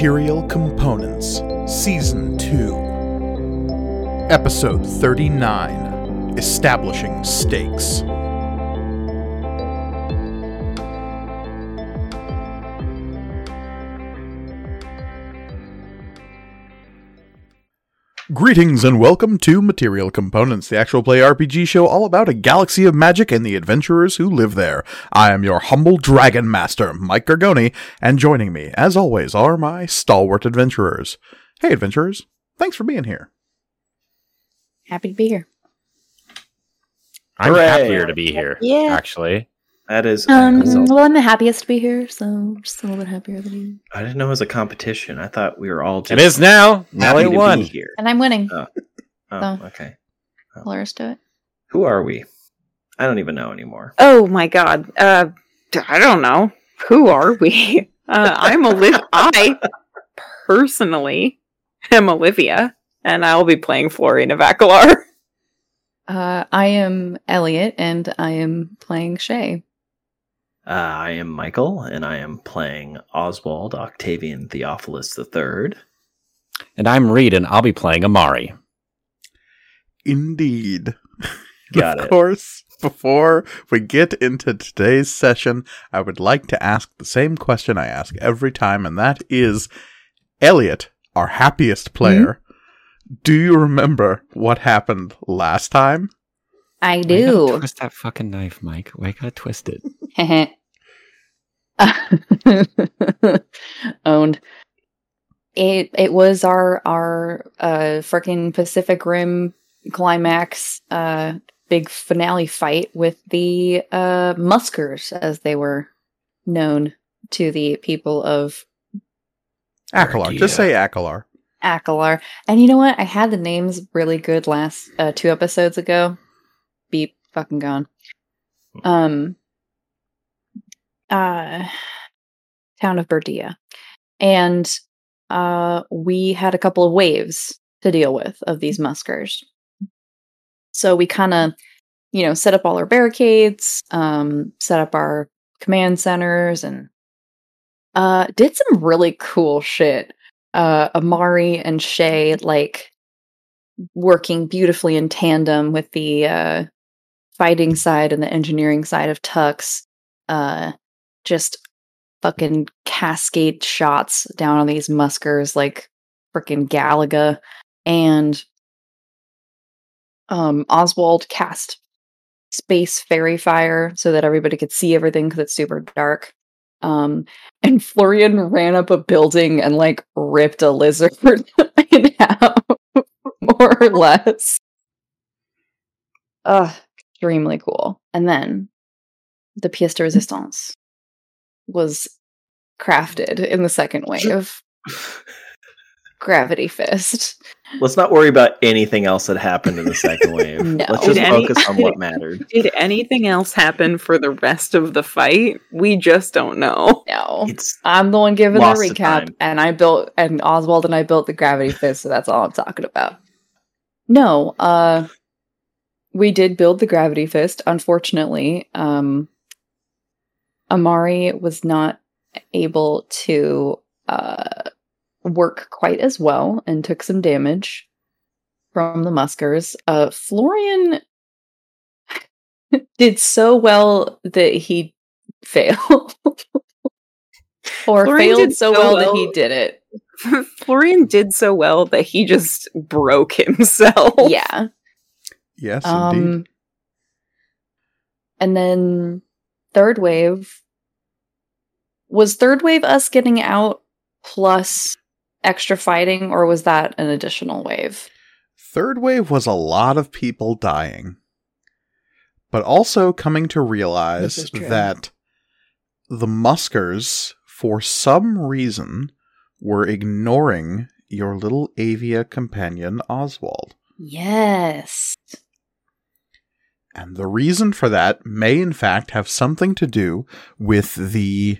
Material Components, Season 2, Episode 39 Establishing Stakes. Greetings and welcome to Material Components, the actual play RPG show all about a galaxy of magic and the adventurers who live there. I am your humble dragon master, Mike Gargoni, and joining me, as always, are my stalwart adventurers. Hey, adventurers, thanks for being here. Happy to be here. I'm Hooray. happier to be here. Yeah. Actually, That is. Um, well, I'm the happiest to be here, so just a little bit happier than you. I didn't know it was a competition. I thought we were all just it is now. happy Nelly won. here. And I'm winning. Oh, So- okay. Polaris to it. Who are we? I don't even know anymore. Oh my god. Uh d- I don't know. Who are we? Uh I'm Olivia I personally am Olivia and I'll be playing Florina of Uh, I am Elliot, and I am playing Shay. Uh, I am Michael, and I am playing Oswald Octavian Theophilus III. And I'm Reed, and I'll be playing Amari. Indeed. Got of it. course, before we get into today's session, I would like to ask the same question I ask every time, and that is Elliot, our happiest player. Do you remember what happened last time? I Why do. twist that fucking knife, Mike. Why you gotta twist it? Owned. It it was our our uh freaking Pacific Rim climax uh big finale fight with the uh Muskers as they were known to the people of Akalar. Just say Akalar. Akalar. And you know what? I had the names really good last uh, two episodes ago. Beep, fucking gone. Um, uh, town of Berdia, and uh, we had a couple of waves to deal with of these muskers. So we kind of, you know, set up all our barricades, um, set up our command centers, and uh, did some really cool shit uh Amari and Shay like working beautifully in tandem with the uh fighting side and the engineering side of Tux uh just fucking cascade shots down on these muskers like freaking Galaga. And um Oswald cast space fairy fire so that everybody could see everything because it's super dark. Um and Florian ran up a building and like ripped a lizard in half, more or less. Uh, extremely cool. And then the pièce de résistance was crafted in the second wave. Gravity fist. Let's not worry about anything else that happened in the second wave. No. Let's just any- focus on what mattered. Did anything else happen for the rest of the fight? We just don't know. No. It's I'm the one giving the recap, and I built and Oswald and I built the gravity fist, so that's all I'm talking about. No, uh we did build the gravity fist. Unfortunately, um Amari was not able to uh work quite as well and took some damage from the muskers. Uh Florian did so well that he failed. or Florian failed so so well, that he did it. Florian did so well that he just broke himself. Yeah. Yes, indeed. Um and then third wave was third wave us getting out plus extra fighting or was that an additional wave? Third wave was a lot of people dying, but also coming to realize This is true. that the Muskers, for some reason, were ignoring your little Avia companion Oswald. Yes. And the reason for that may, in fact, have something to do with the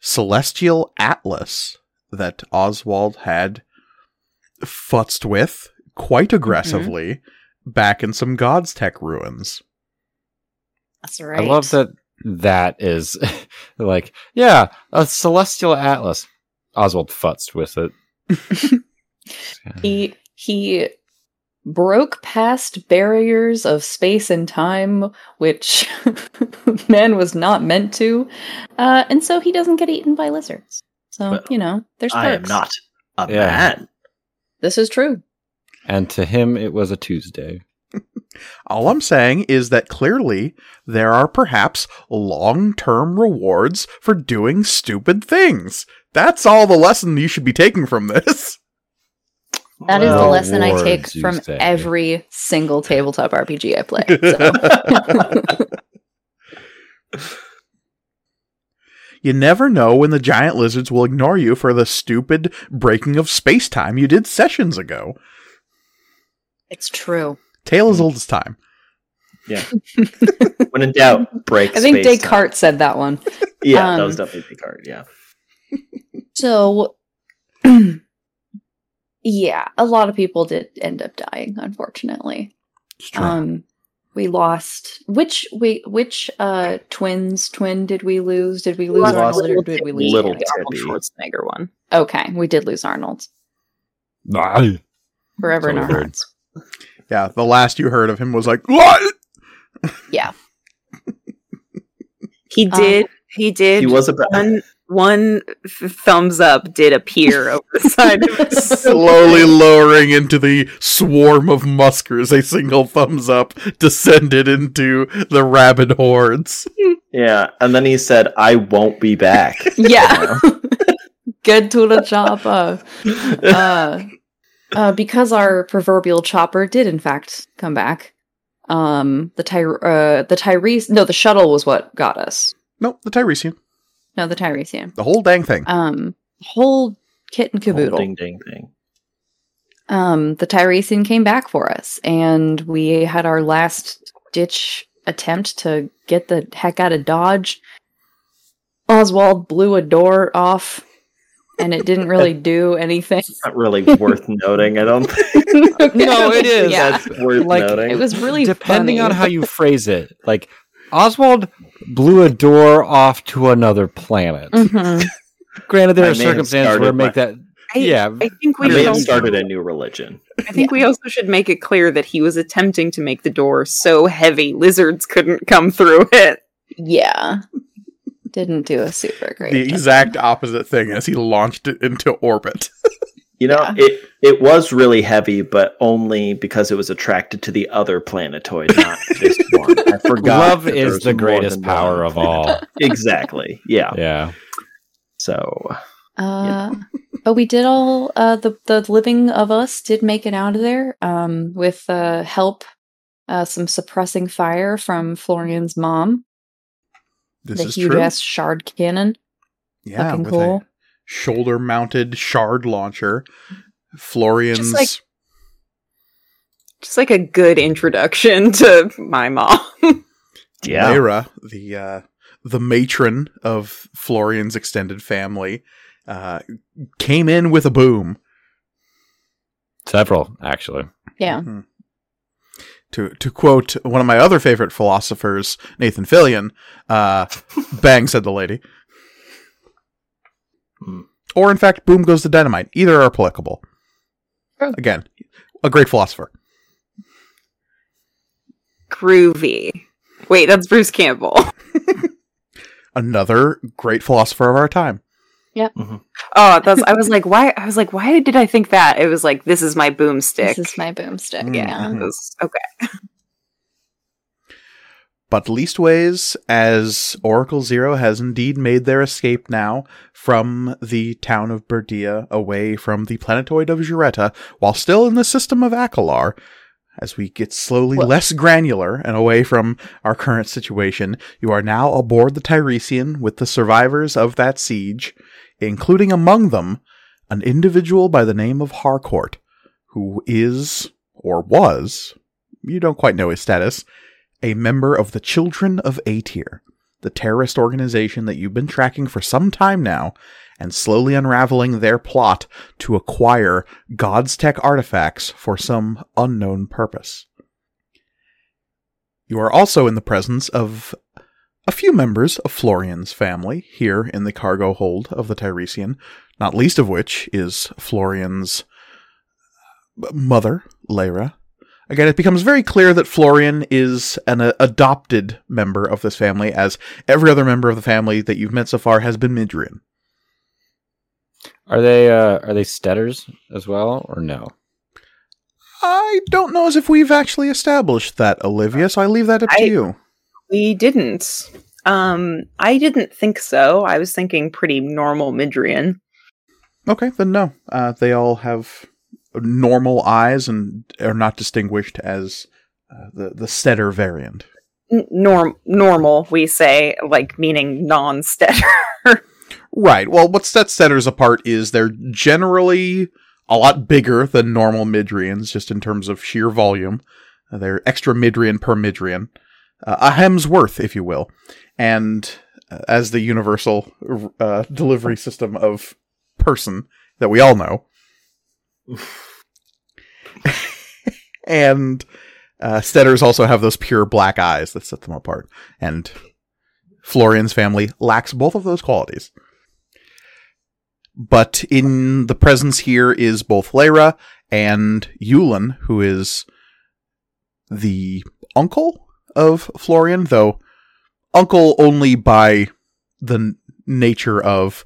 celestial atlas that Oswald had futzed with quite mm-hmm. aggressively back in some God's Tech ruins. That's right. I love that that is like, yeah, a celestial atlas. Oswald futzed with it. He he broke past barriers of space and time, which man was not meant to, uh, and so he doesn't get eaten by lizards. So Well, you know, there's Perks. I am not a Yeah. man. This is true. And to him, it was a Tuesday. All I'm saying is that clearly there are perhaps long term rewards for doing stupid things. That's all the lesson you should be taking from this. That is the lesson I take from say. every single tabletop RPG I play. So. You never know when the giant lizards will ignore you for the stupid breaking of space time you did sessions ago. it's true. Tale as old as time. Yeah. when in doubt, break. I think space-time. Descartes said that one. Yeah, that um, was definitely Descartes. Yeah. So, yeah, a lot of people did end up dying, unfortunately. It's true. Um, we lost which we which uh twins twin did we lose? Did we lose lost Arnold or did we lose Little Andy? Arnold Tibby. Schwarzenegger one. Okay, we did lose Arnold Bye. forever in our weird. hearts. yeah, the last you heard of him was like, what? Yeah, He Um, did. he did. He was about one. One th- thumbs up did appear over the side of Slowly lowering into the swarm of muskers, a single thumbs up descended into the rabid hordes. Yeah, and then he said, "I won't be back." yeah. Good to the job of. uh, uh, because our proverbial chopper did in fact come back. Um, the Ty- uh, the Tyrese, no, the shuttle was what got us. Nope, the Tiresian. No, the Tiresian. The whole dang thing. Um, whole kit and caboodle. Ding ding ding. Um, the Tiresian came back for us, and we had our last ditch attempt to get the heck out of Dodge. Oswald blew a door off, and it didn't really do anything. It's not really worth noting. I don't think No, it is. Yeah. that's worth Like, noting. It was really Depending funny. on how you phrase it, like Oswald blew a door off to another planet. Mhm. Granted, there I are circumstances where make that. I, Yeah, I think we I may should, started a new religion. I think we also should make it clear that he was attempting to make the door so heavy lizards couldn't come through it. Yeah. Didn't do a super great The job. exact opposite thing as he launched it into orbit. You know, Yeah. it it was really heavy, but only because it was attracted to the other planetoid, not this one. I forgot. love is the greatest power one. of all. exactly. Yeah. Yeah. So Uh, but we did all uh, the the living of us did make it out of there um, with uh, help, uh, some suppressing fire from Florian's mom, This the is huge true. ass shard cannon. yeah, fucking cool. a shoulder-mounted shard launcher. Florian's like- Just like a good introduction to my mom. yeah. Lyra, the uh, the matron of Florian's extended family, uh, came in with a boom. Several, actually. Yeah, To to quote one of my other favorite philosophers, Nathan Fillion, uh, "Bang," said the lady. Or in fact, "Boom goes the dynamite." Either are applicable. Again, a great philosopher. Groovy. Wait, that's Bruce Campbell. Another great philosopher of our time. Yeah. Oh, that's. I was like, why? I was like, why did I think that? It was like, this is my boomstick. this is my boomstick. Mm. Yeah, was- okay. But leastways, as Oracle Zero has indeed made their escape now from the town of Berdia, away from the planetoid of Jureta, while still in the system of Akalar, as we get slowly Well- less granular and away from our current situation, you are now aboard the Tiresian with the survivors of that siege, including among them an individual by the name of Harcourt, who is, or was, you don't quite know his status, a member of the Children of Aetyr, the terrorist organization that you've been tracking for some time now, and slowly unraveling their plot to acquire God's Tech artifacts for some unknown purpose. You are also in the presence of a few members of Florian's family here in the cargo hold of the Tiresian, not least of which is Florian's mother, Lyra. Again, it becomes very clear that Florian is an uh, adopted member of this family, as every other member of the family that you've met so far has been Midrian. Are they uh, are they steaders as well, or no? I don't know as if we've actually established that, Olivia, so I leave that up to you. We didn't. Um, I didn't think so. I was thinking pretty normal Midrian. Okay, then no. Uh, they all have normal eyes and are not distinguished as uh, the the Stetter variant. Norm normal, we say, like meaning non-steady. Right. Well, what sets Stetters apart is they're generally a lot bigger than normal Midrians, just in terms of sheer volume. Uh, they're extra Midrian per Midrian. Uh, a hem's worth, if you will. And uh, as the universal uh, delivery system of person that we all know. and uh, also have those pure black eyes that set them apart. And Florian's family lacks both of those qualities. But in the presence here is both Lyra and Yulin, who is the uncle of Florian, though uncle only by the nature of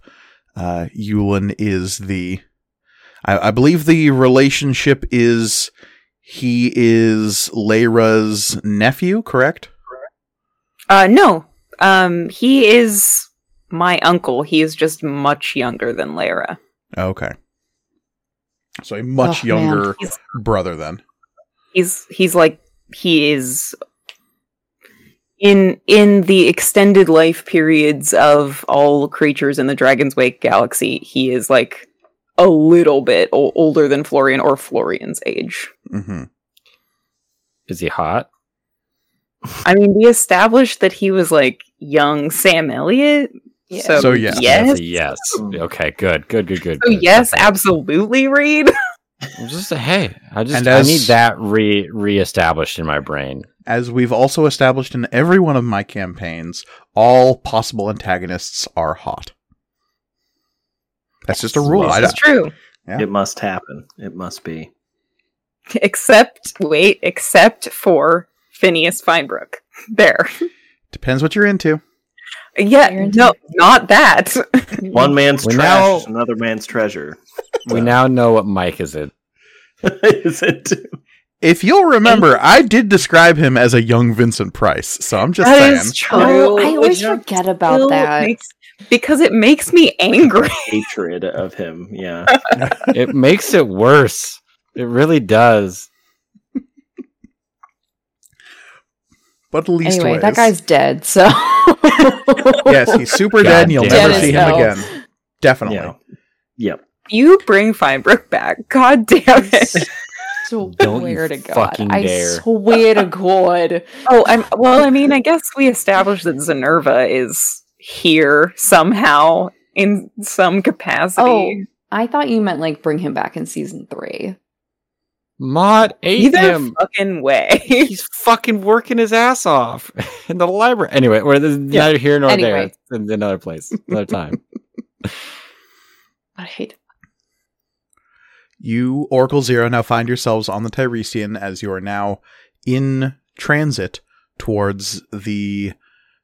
uh, Yulin is the. I, I believe the relationship is he is Lyra's nephew, correct? uh, no. Um, he is my uncle. He is just much younger than Lyra. Okay. So a much Oh, younger He's brother then. he's he's like he is in in the extended life periods of all creatures in the Dragon's Wake galaxy. He is like a little bit o- older than Florian or Florian's age. hmm Is he hot? I mean, we established that he was like young Sam Elliott. Yeah. So, So, yeah. yes. That's yes. Okay. Good. Good. Good. Good. So good. yes, Okay. absolutely, Reed. I'm just hey. I just And I need that re reestablished in my brain. As we've also established in every one of my campaigns, all possible antagonists are hot. That's just a rule. I It's true. Yeah. It must happen. It must be. Except wait, except for Phineas Feinbrook. There. depends what you're into. Yeah, You're into- no, not that. One man's We trash now- is another man's treasure. We now know what Mike is in. is it? If you'll remember, I did describe him as a young Vincent Price, so I'm just That saying. is true. Oh, I always forget about that. makes- because it makes me angry. Hatred of him. Yeah. It makes it worse. It really does. but least Anyway, that guy's dead, so. yes, he's super God dead, and you'll damn never it. see him again. Definitely. Yeah. Yep. You bring Feinbrook back. God damn it. So Don't swear you to God. fucking I dare. swear to God. Oh, I'm well, I mean, I guess we established that Zenerva is here somehow in some capacity. Oh, I thought you meant like bring him back in season three. Maud ate Either him. fucking way. He's fucking working his ass off in the library. Anyway, we're Yeah. neither here nor there. It's in another place, another time. I hate You, Oracle Zero, now find yourselves on the Tiresian as you are now in transit towards the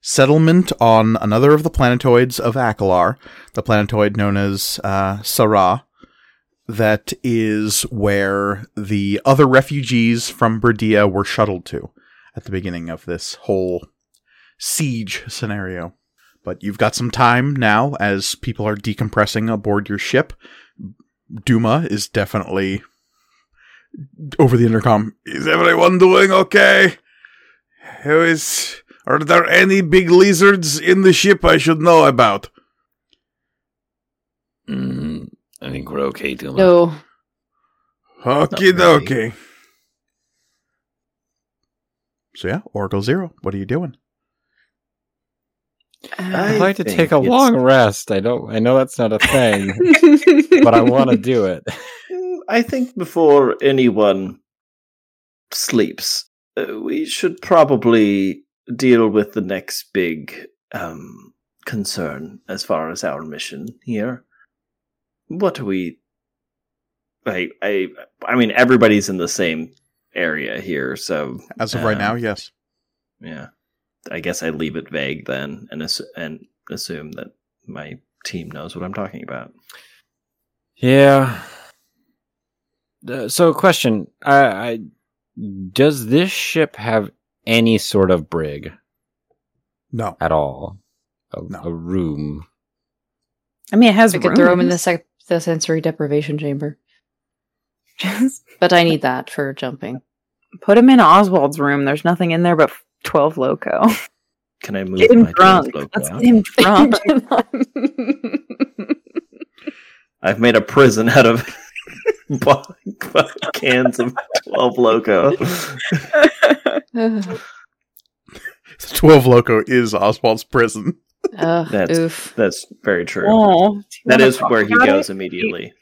settlement on another of the planetoids of Akalar, the planetoid known as uh, Sarah. That is where the other refugees from Berdia were shuttled to at the beginning of this whole siege scenario. But you've got some time now as people are decompressing aboard your ship. Duma is definitely over the intercom. Is everyone doing okay? Who is? Are there any big lizards in the ship I should know about? Mm, I think we're okay, Duma. No. Okie really. dokie. So yeah, Oracle Zero. What are you doing? I'd like to take a it's- long rest. I don't. I know that's not a thing, but I want to do it. I think before anyone sleeps, uh, we should probably deal with the next big um, concern as far as our mission here. what do we? I I I mean, everybody's in the same area here, so As of right um, now, yes. Yeah, I guess I leave it vague then, and assu- and assume that my team knows what I'm talking about. Yeah. Uh, so, question: I, I does this ship have any sort of brig No. at all? A, No. a room. I mean, it has We could throw him in the, sec- the sensory deprivation chamber, Just but I need that for jumping. put him in Oswald's room. There's nothing in there but twelve loco. Can I move Get him my drunk. Let's get him drunk. I've made a prison out of bu- bu- cans of twelve loco. Ugh. 12 Loco is Oswald's prison. Ugh, That's- oof. That's very true. oh, that is where he Got it? goes immediately.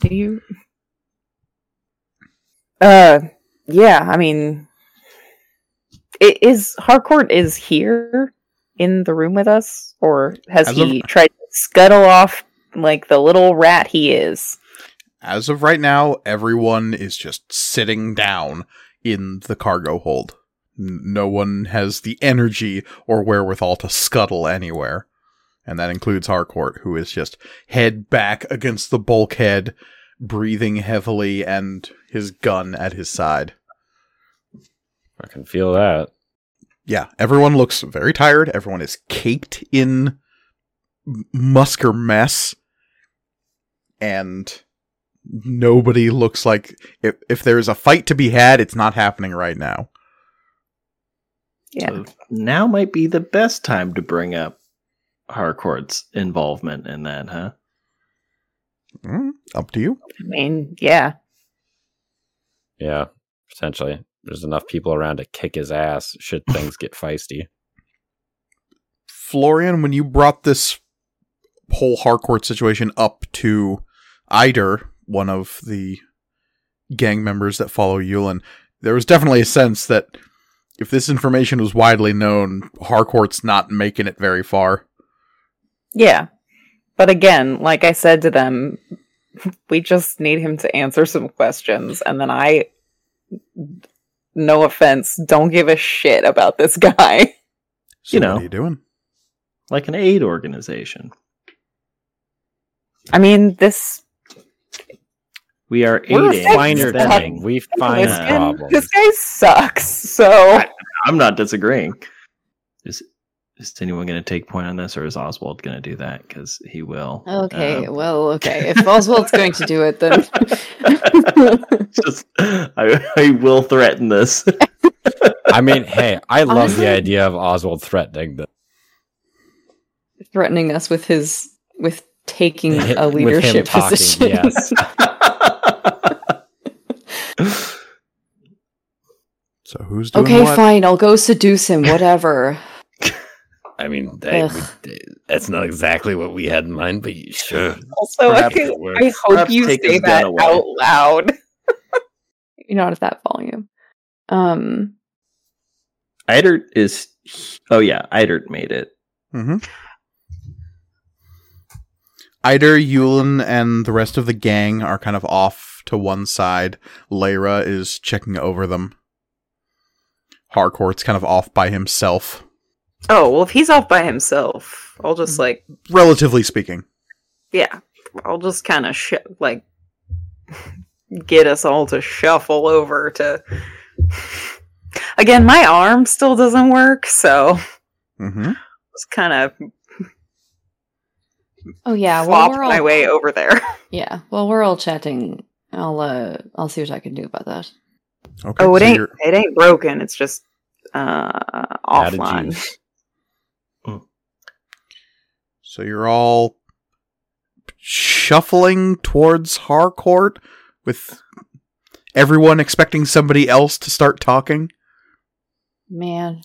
Do you? Uh, yeah. I mean, it is Harcourt is here in the room with us, or has As of- he tried to scuttle off like the little rat he is? As of right now, everyone is just sitting down in the cargo hold. No one has the energy or wherewithal to scuttle anywhere. And that includes Harcourt, who is just head back against the bulkhead, breathing heavily, and his gun at his side. I can feel that. Yeah, everyone looks very tired. Everyone is caked in musker mess. And nobody looks like if if there is a fight to be had, it's not happening right now. Yeah. So now might be the best time to bring up Harcourt's involvement in that, huh? Mm, up to you. I mean, yeah. Yeah, potentially. There's enough people around to kick his ass should things get feisty. Florian, when you brought this whole Harcourt situation up to Eider, one of the gang members that follow Yulin, there was definitely a sense that if this information was widely known, Harcourt's not making it very far. Yeah. But again, like I said to them, we just need him to answer some questions. And then I, no offense, don't give a shit about this guy. So You what know. are you doing? Like an aid organization. I mean, this. We are We're aiding. fine. Finer Stop. We find listen, problems. This guy sucks. So. I'm not disagreeing. Is is anyone going to take point on this, or is Oswald going to do that? Because he will. Okay, Um, well, okay. If Oswald's going to do it, then just I, I will threaten this. I mean, hey, I love Honestly- the idea of Oswald threatening the threatening us with his with taking With a him leadership talking, position. yes. So who's doing okay, what? fine. I'll go seduce him. Whatever. I mean, Ugh. that's not exactly what we had in mind, but sure. Also, I, Perhaps I it hope Perhaps you say that away. out loud. You're not at that volume. Um. Eidert is. Oh yeah, Eidert made it. Mm-hmm. Eider, Yulin, and the rest of the gang are kind of off to one side. Lyra is checking over them. Harcourt's kind of off by himself, Oh, well, if he's off by himself, I'll just like, relatively speaking. yeah, I'll just kind of sh- like get us all to shuffle over to. Again, my arm still doesn't work, so Mm-hmm. just kind of Oh yeah. Well, flop we're all my way over there. yeah. Well, we're all chatting. I'll uh, I'll see what I can do about that. Okay. Oh, it so ain't you're- it ain't broken. It's just uh offline. juice. So you're all shuffling towards Harcourt with everyone expecting somebody else to start talking. Man,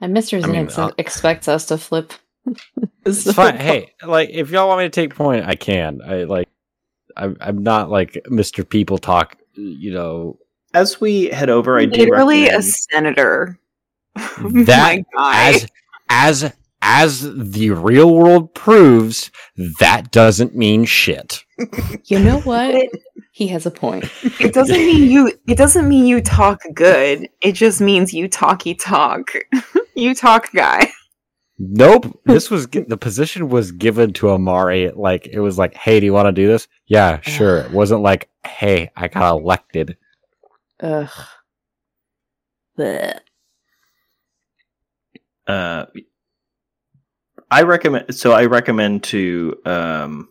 and Mister I mean, uh, expects us to flip. It's fine. Hey, like if y'all want me to take point, I can. I like. I'm. I'm not like Mr. People Talk. You know As we head over, I do Literally a senator. Oh that as as as the real world proves, that doesn't mean shit. You know what? he has a point. It doesn't mean you. It doesn't mean you talk good. It just means you talky talk. you talk guy. Nope. This was the position was given to Amari. Like it was like, hey, do you want to do this? Yeah, sure. It wasn't like, hey, I got elected. Ugh. Blech. Uh, I recommend. So I recommend to um,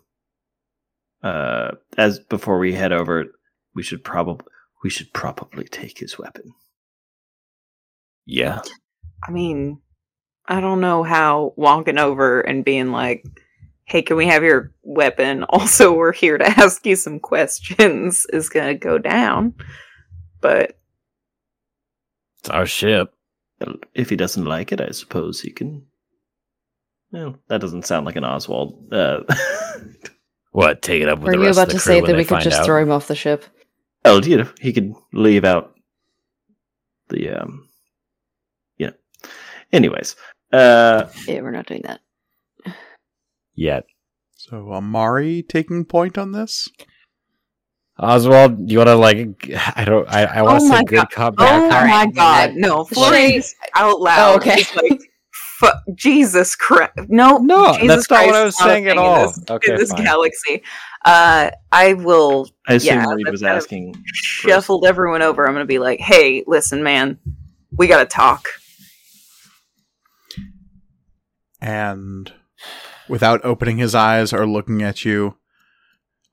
uh, as before we head over, we should probably we should probably take his weapon. Yeah. I mean, I don't know how walking over and being like, "Hey, can we have your weapon?" Also, we're here to ask you some questions is gonna go down. But It's our ship. If he doesn't like it, I suppose he can. Well, that doesn't sound like an Oswald. Uh, What? Take it up with Were the you rest about of the to say that we could just out? throw him off the ship? oh, you know, he could leave out the um. Yeah. Anyways, uh, Yeah, we're not doing that. Yet. So Amari taking point on this? Oswald, you want to like? I don't. I, I want to Oh say good God. cop, oh bad cop. my god, no! Shay- out loud. Oh, okay. is like, fu- Jesus Christ! No, No, Jesus that's not what I was saying at thing in all. this- Okay, in this fine. galaxy, uh, I will I assume Yeah, Reed was asking. shuffled everyone over. I'm gonna be like, "Hey, listen, man, we gotta talk." And without opening his eyes or looking at you,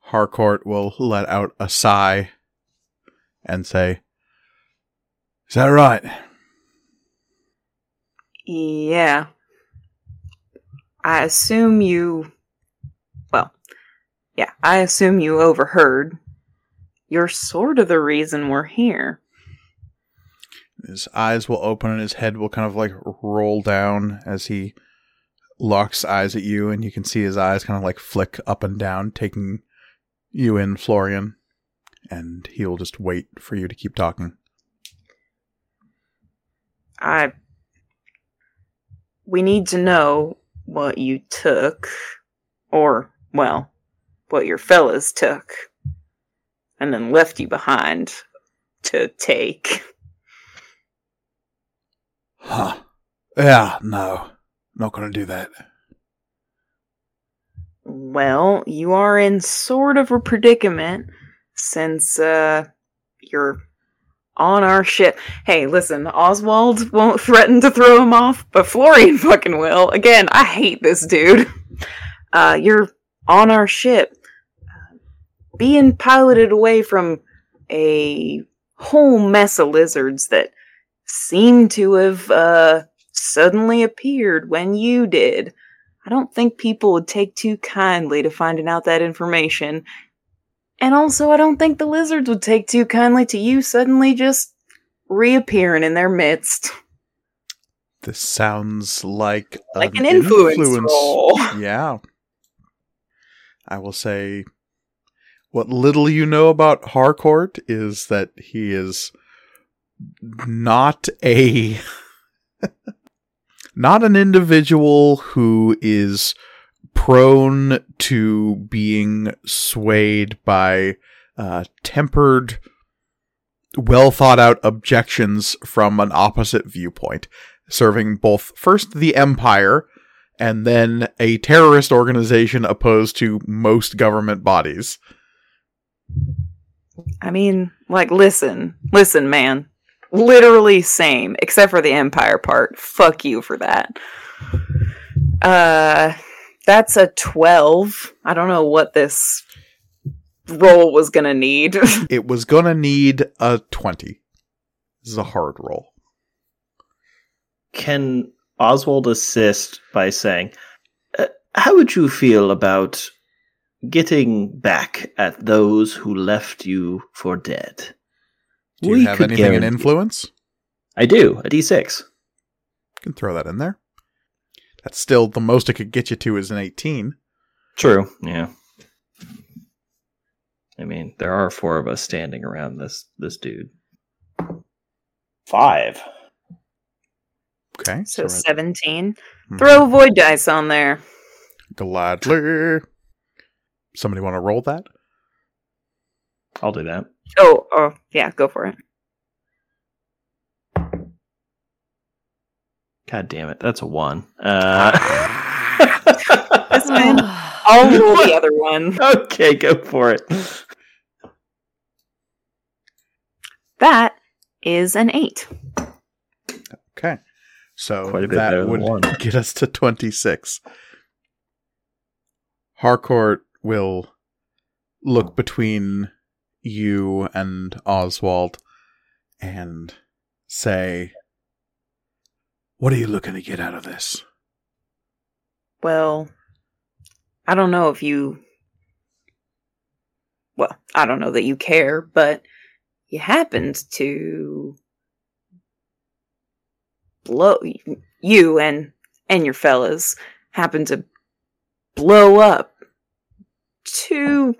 Harcourt will let out a sigh and say, Is that right? Yeah. I assume you. Well, yeah, I assume you overheard. You're sort of the reason we're here. His eyes will open and his head will kind of like roll down as he locks eyes at you, and you can see his eyes kind of like flick up and down, taking you in, Florian. And he'll just wait for you to keep talking. I. We need to know what you took, or, well, what your fellas took, and then left you behind to take. Huh. Yeah, no. Not gonna do that. Well, you are in sort of a predicament since uh you're on our ship. Hey, listen, Oswald won't threaten to throw him off, but Florian fucking will. Again, I hate this dude. Uh you're on our ship uh, being piloted away from a whole mess of lizards that seem to have uh suddenly appeared when you did. I don't think people would take too kindly to finding out that information. And also, I don't think the lizards would take too kindly to you suddenly just reappearing in their midst. This sounds like Like an influence role. Yeah. I will say what little you know about Harcourt is that he is not a not an individual who is prone to being swayed by uh, tempered well thought out objections from an opposite viewpoint serving both first the empire and then a terrorist organization opposed to most government bodies. I mean, like, listen, listen, man. Literally same, except for the Empire part. Fuck you for that. Uh, that's a 12. I don't know what this roll was gonna need. It was gonna need a 20. This is a hard roll. Can Oswald assist by saying, uh, "How would you feel about getting back at those who left you for dead?" Do you have could anything in influence? I do. A d6. You can throw that in there. That's still the most it could get you to is an 18. True. Yeah. I mean, there are four of us standing around this this dude. Five. Okay. so right- 17. Mhm. Throw a void dice on there. Gladly. Somebody want to roll that? I'll do that. Oh, oh, yeah, go for it. God damn it, that's a one. Uh, This man- I'll roll the other one. okay, go for it. That is an eight. Okay. So Quite a bit better that would one. get us to 26. Harcourt will look between you and Oswald and say, What are you looking to get out of this? Well, I don't know if you. Well, I don't know that you care, but you happened to blow you and and your fellas happened to blow up two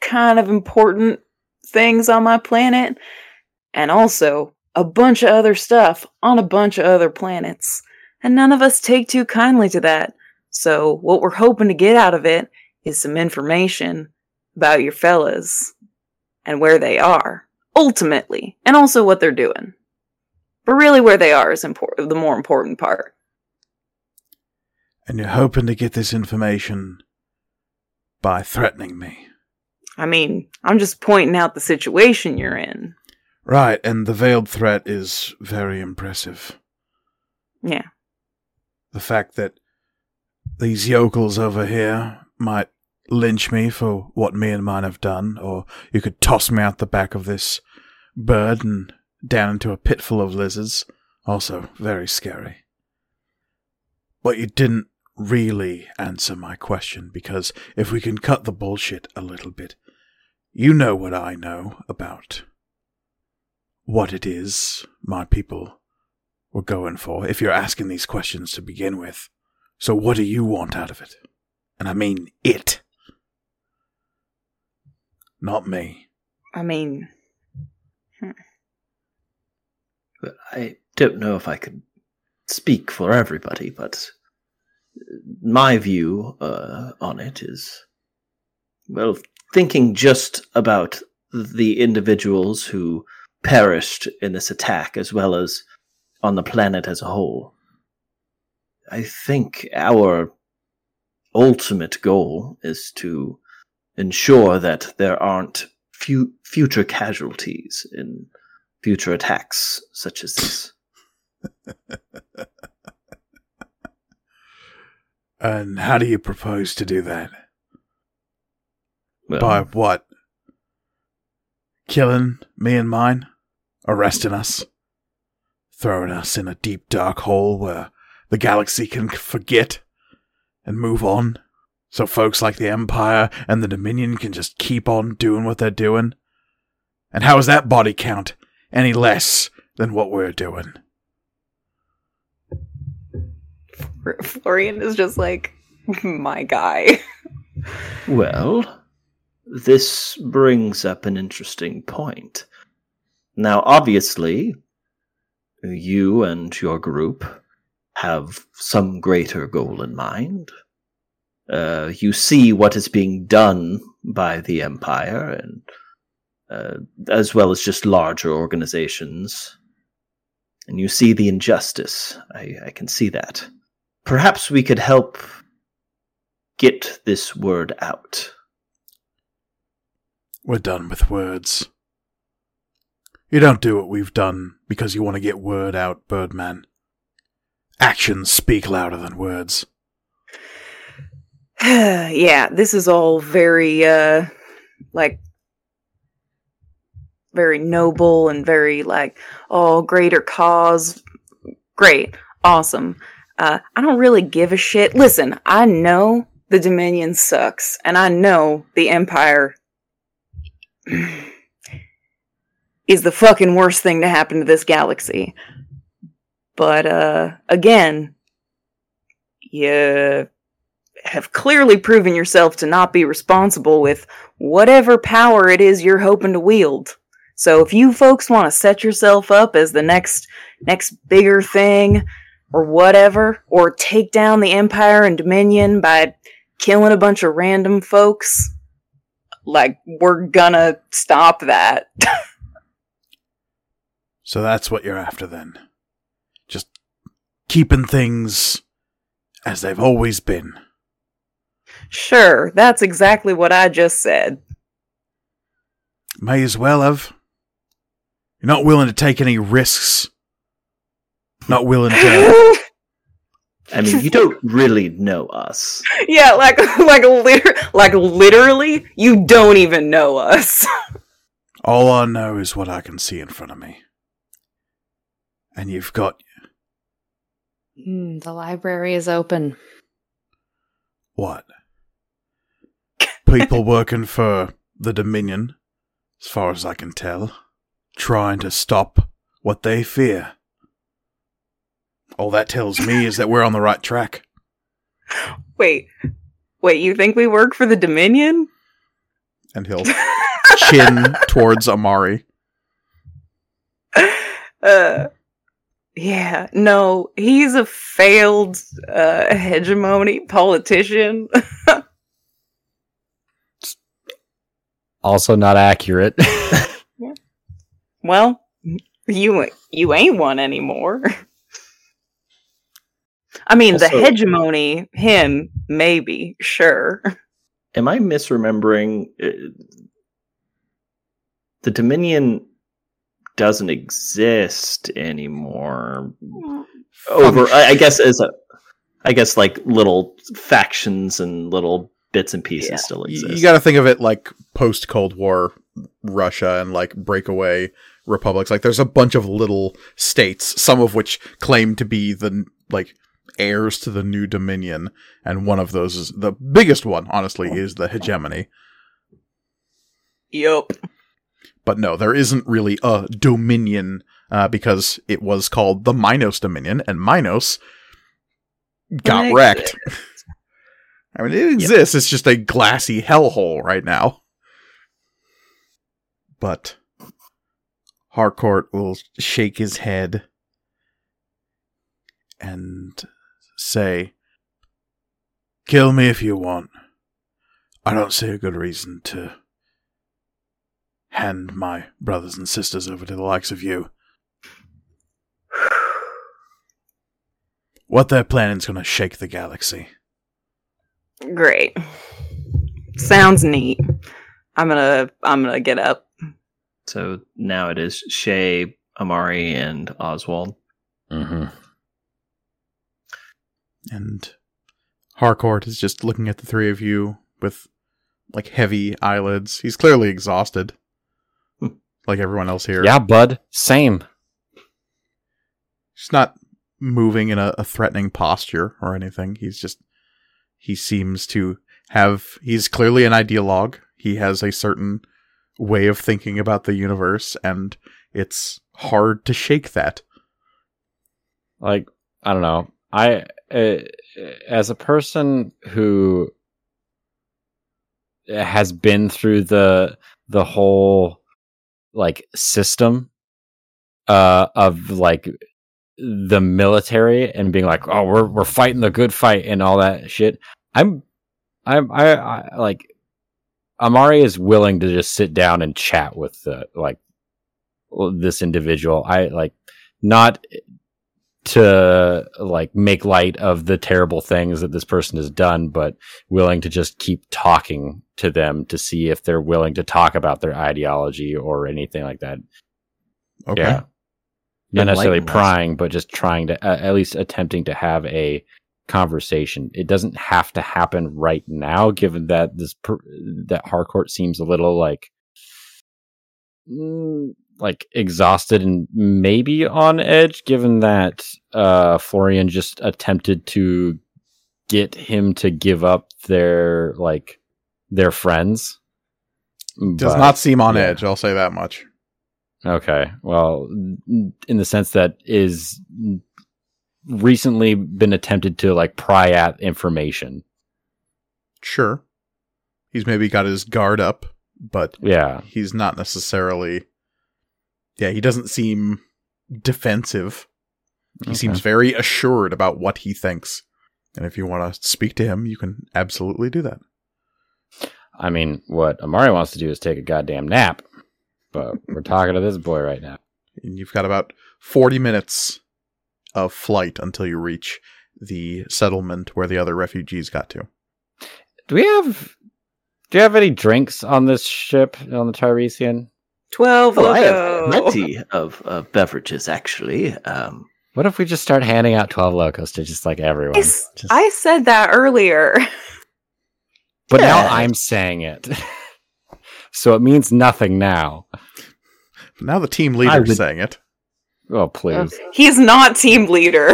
kind of important things on my planet and also a bunch of other stuff on a bunch of other planets and none of us take too kindly to that. So, what we're hoping to get out of it is some information about your fellas and where they are, ultimately, and also what they're doing. But really, where they are is impor- the more important part. And you're hoping to get this information by threatening me. I mean, I'm just pointing out the situation you're in. Right, and the veiled threat is very impressive. Yeah. the fact that these yokels over here might lynch me for what me and mine have done, or you could toss me out the back of this bird and down into a pit full of lizards. Also, very scary. But you didn't really answer my question, because if we can cut the bullshit a little bit, you know what I know about what it is my people we're going for if you're asking these questions to begin with. So, what do you want out of it? And I mean it. Not me. I mean, hmm. But I don't know if I could speak for everybody, but my view uh, on it is well, thinking just about the individuals who perished in this attack as well as on the planet as a whole. I think our ultimate goal is to ensure that there aren't fu- future casualties in future attacks such as this. And how do you propose to do that? Well, By what? Killing me and mine? Arresting us? Throwing us in a deep dark hole where the galaxy can forget and move on? So folks like the Empire and the Dominion can just keep on doing what they're doing? And how is that body count any less than what we're doing? Florian is just like my guy. Well, this brings up an interesting point. Now, obviously, you and your group have some greater goal in mind. Uh, you see what is being done by the Empire, and uh, as well as just larger organizations, and you see the injustice. I, I can see that. Perhaps we could help get this word out. We're done with words. You don't do what we've done because you want to get word out, Birdman. Actions speak louder than words. yeah, this is all very uh like very noble and very like oh greater cause great awesome uh i don't really give a shit listen i know the dominion sucks and i know the empire is the fucking worst thing to happen to this galaxy but uh again you have clearly proven yourself to not be responsible with whatever power it is you're hoping to wield. So if you folks want to set yourself up as the next next bigger thing, or whatever, or take down the Empire and Dominion by killing a bunch of random folks, like we're gonna stop that. So that's what you're after then. Just keeping things as they've always been. sure, that's exactly what I just said. May as well have. You're not willing to take any risks. Not willing to. I mean, you don't really know us. yeah, like like liter- like literally, you don't even know us. All I know is what I can see in front of me. And you've got Mm, the library is open. what? People working for the Dominion, as far as I can tell, trying to stop what they fear. All that tells me is that we're on the right track. wait, wait, you think we work for the Dominion? And he'll chin towards Amari. uh, yeah, no, he's a failed uh, hegemony politician. Also not accurate. yeah. well, you you ain't one anymore. I mean, the hegemony, him, maybe, sure. Am I misremembering? uh, The Dominion doesn't exist anymore. Over, I, I guess, as a, I guess, like little factions and little bits and pieces Yeah. still exist. You got to think of it like post Cold War Russia and like breakaway republics. Like there's a bunch of little states, some of which claim to be the like heirs to the new dominion, and one of those is the biggest one. Honestly, is the hegemony. Yup. But no, there isn't really a dominion uh, because it was called the Minos Dominion, and Minos got It wrecked. I mean, it exists. It's just a glassy hellhole right now. But Harcourt will shake his head and say, Kill me if you want. I don't see a good reason to hand my brothers and sisters over to the likes of you. What they're planning is going to shake the galaxy. Great. Sounds neat. I'm gonna I'm gonna get up. so now it is Shay, Amari, and Oswald. hmm And Harcourt is just looking at the three of you with like heavy eyelids. He's clearly exhausted. Hmm. like everyone else here. Yeah, bud. Same. He's not moving in a, a threatening posture or anything. He's just he seems to have he's clearly an ideologue. He has a certain way of thinking about the universe and it's hard to shake that. like i don't know i uh, as a person who has been through the the whole like system uh of like the military and being like oh we're we're fighting the good fight and all that shit i'm i'm i, I like amari is willing to just sit down and chat with the like this individual. I like not to like make light of the terrible things that this person has done, but willing to just keep talking to them to see if they're willing to talk about their ideology or anything like that. Okay. Yeah. Not necessarily prying, but just trying to, uh, at least attempting to have a conversation. It doesn't have to happen right now, given that this, per- that Harcourt seems a little like, mm, like exhausted and maybe on edge, given that uh, Florian just attempted to get him to give up their like their friends. Does But- not seem on yeah. edge, I'll say that much. Okay. Well, in the sense that is recently been attempted to like pry at information. Sure. He's maybe got his guard up, but Yeah. he's not necessarily Yeah, he doesn't seem defensive. He seems very assured about what he thinks. And if you want to speak to him, you can absolutely do that. I mean, what Amari wants to do is take a goddamn nap, but we're talking to this boy right now. And you've got about 40 minutes of flight until you reach the settlement where the other refugees got to. Do we have? Do you have any drinks on this ship on the Tiresian? 12 Oh, loco. Plenty of uh, beverages, actually. Um, What if we just start handing out twelve locos to just like everyone? I s- Just- I said that earlier. but now I'm saying it, so it means nothing now. Now the team I leader's would- saying it. Oh please! He's not team leader.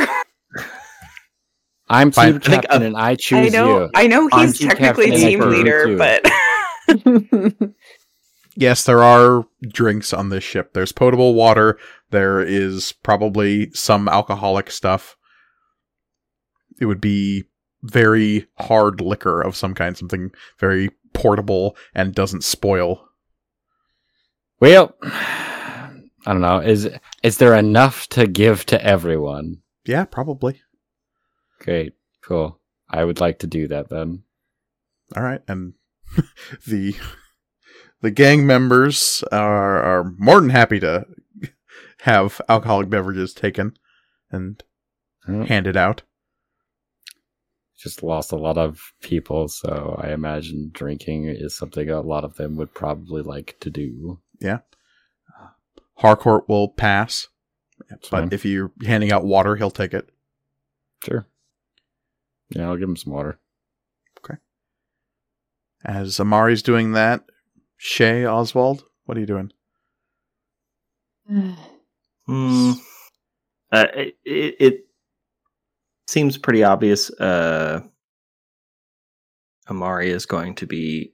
I'm team I think, captain, uh, and I I choose know you. I know I'm he's team technically captain, team leader, but Yes, there are drinks on this ship. There's potable water. There is probably some alcoholic stuff. It would be very hard liquor of some kind, something very portable and doesn't spoil. Well, I don't know. Is is there enough to give to everyone? Yeah, probably. Great, cool. I would like to do that then. All right, and the the gang members are are more than happy to have alcoholic beverages taken and handed out. Just lost a lot of people, so I imagine drinking is something a lot of them would probably like to do. Yeah. Harcourt will pass, but fine. if you're handing out water, he'll take it. Sure. Yeah, I'll give him some water. Okay. As Amari's doing that, Shay Oswald, what are you doing? hmm, uh, it, it, it seems pretty obvious. Uh, Amari is going to be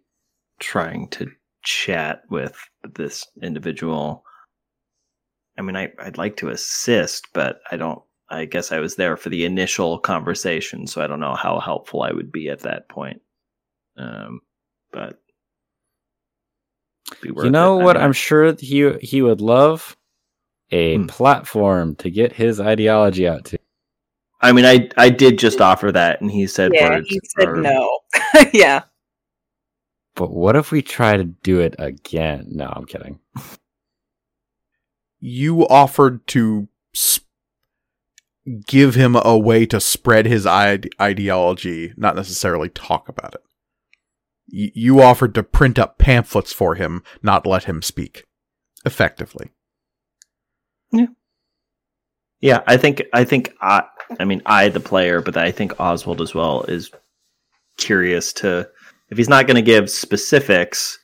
trying to chat with this individual. I mean, I, I'd like to assist, but I don't. I guess I was there for the initial conversation, so I don't know how helpful I would be at that point. Um, but be worth You know it. What? I'm sure he he would love a Hmm. platform to get his ideology out to. I mean, I I did just offer that, and he said yeah, words. he said or- no. yeah. But what if we try to do it again? No, I'm kidding. You offered to sp- give him a way to spread his ide- ideology, not necessarily talk about it. Y- you offered to print up pamphlets for him, not let him speak. Effectively. Yeah, Yeah, I think I think I I mean I the player, but I think Oswald as well is curious to if he's not going to give specifics,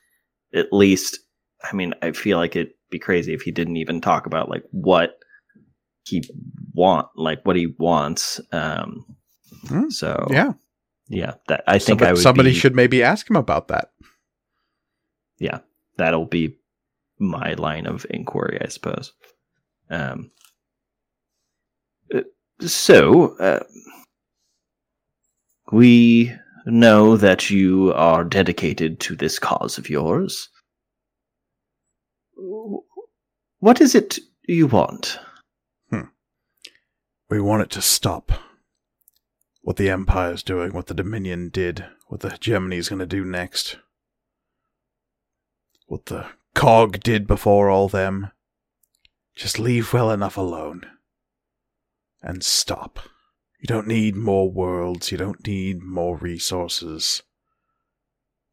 at least I mean I feel like it'd be crazy if he didn't even talk about like what he want like what he wants. Um, Hmm, so yeah. Yeah, that I think somebody, I would somebody be- should maybe ask him about that. yeah, that'll be my line of inquiry, I suppose. Um, uh, so, uh, we know that you are dedicated to this cause of yours. What is it you want? Hmm. We want it to stop. What the Empire's doing, what the Dominion did, what the hegemony's gonna do next. What the Cog did before all them. Just leave well enough alone. And stop. You don't need more worlds, you don't need more resources.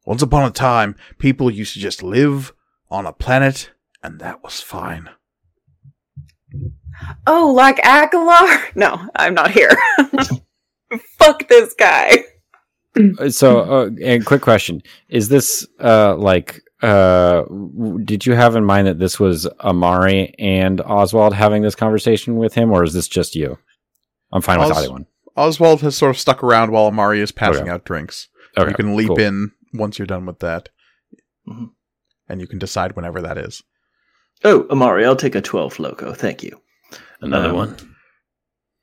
Once upon a time, people used to just live on a planet, and that was fine. Oh, like Aguilar? No, I'm not here. Fuck this guy. Uh, So, uh, and quick question: Is this uh like uh w- did you have in mind that this was Amari and Oswald having this conversation with him, or is this just you? I'm fine with Os- either one. Oswald has sort of stuck around while Amari is passing Okay. out drinks. Okay, you can leap cool. in once you're done with that. Mhm. And you can decide whenever that is. Oh, Amari, I'll take a 12 loco. Thank you. Another Um, one.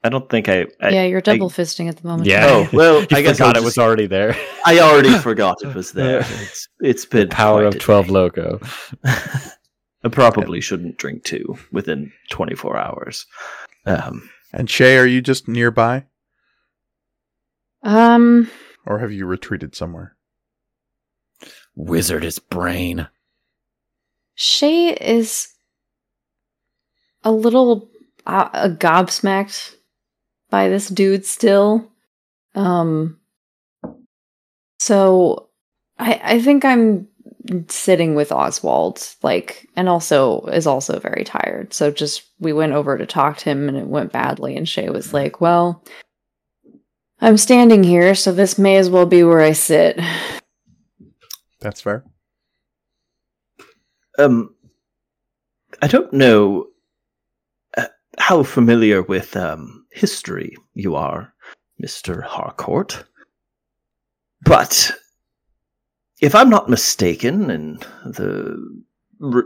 I don't think I. I yeah, you're double fisting at the moment. Yeah. Oh, well, I guess forgot I'll it was already there. I already forgot it was there. It's, it's been Power of twelve day. loco. I probably shouldn't drink two within 24 hours. Um, And Shay, are you just nearby? Um, Or have you retreated somewhere? Wizard his brain. Shay is a little uh, uh, gobsmacked by this dude still. Um, so I I think I'm sitting with Oswald, like, and also is also very tired. So just we went over to talk to him, and it went badly. And Shay was like, "Well, I'm standing here, so this may as well be where I sit." That's fair. Um, I don't know uh, how familiar with um, history you are, Mister Harcourt, but if I'm not mistaken, in the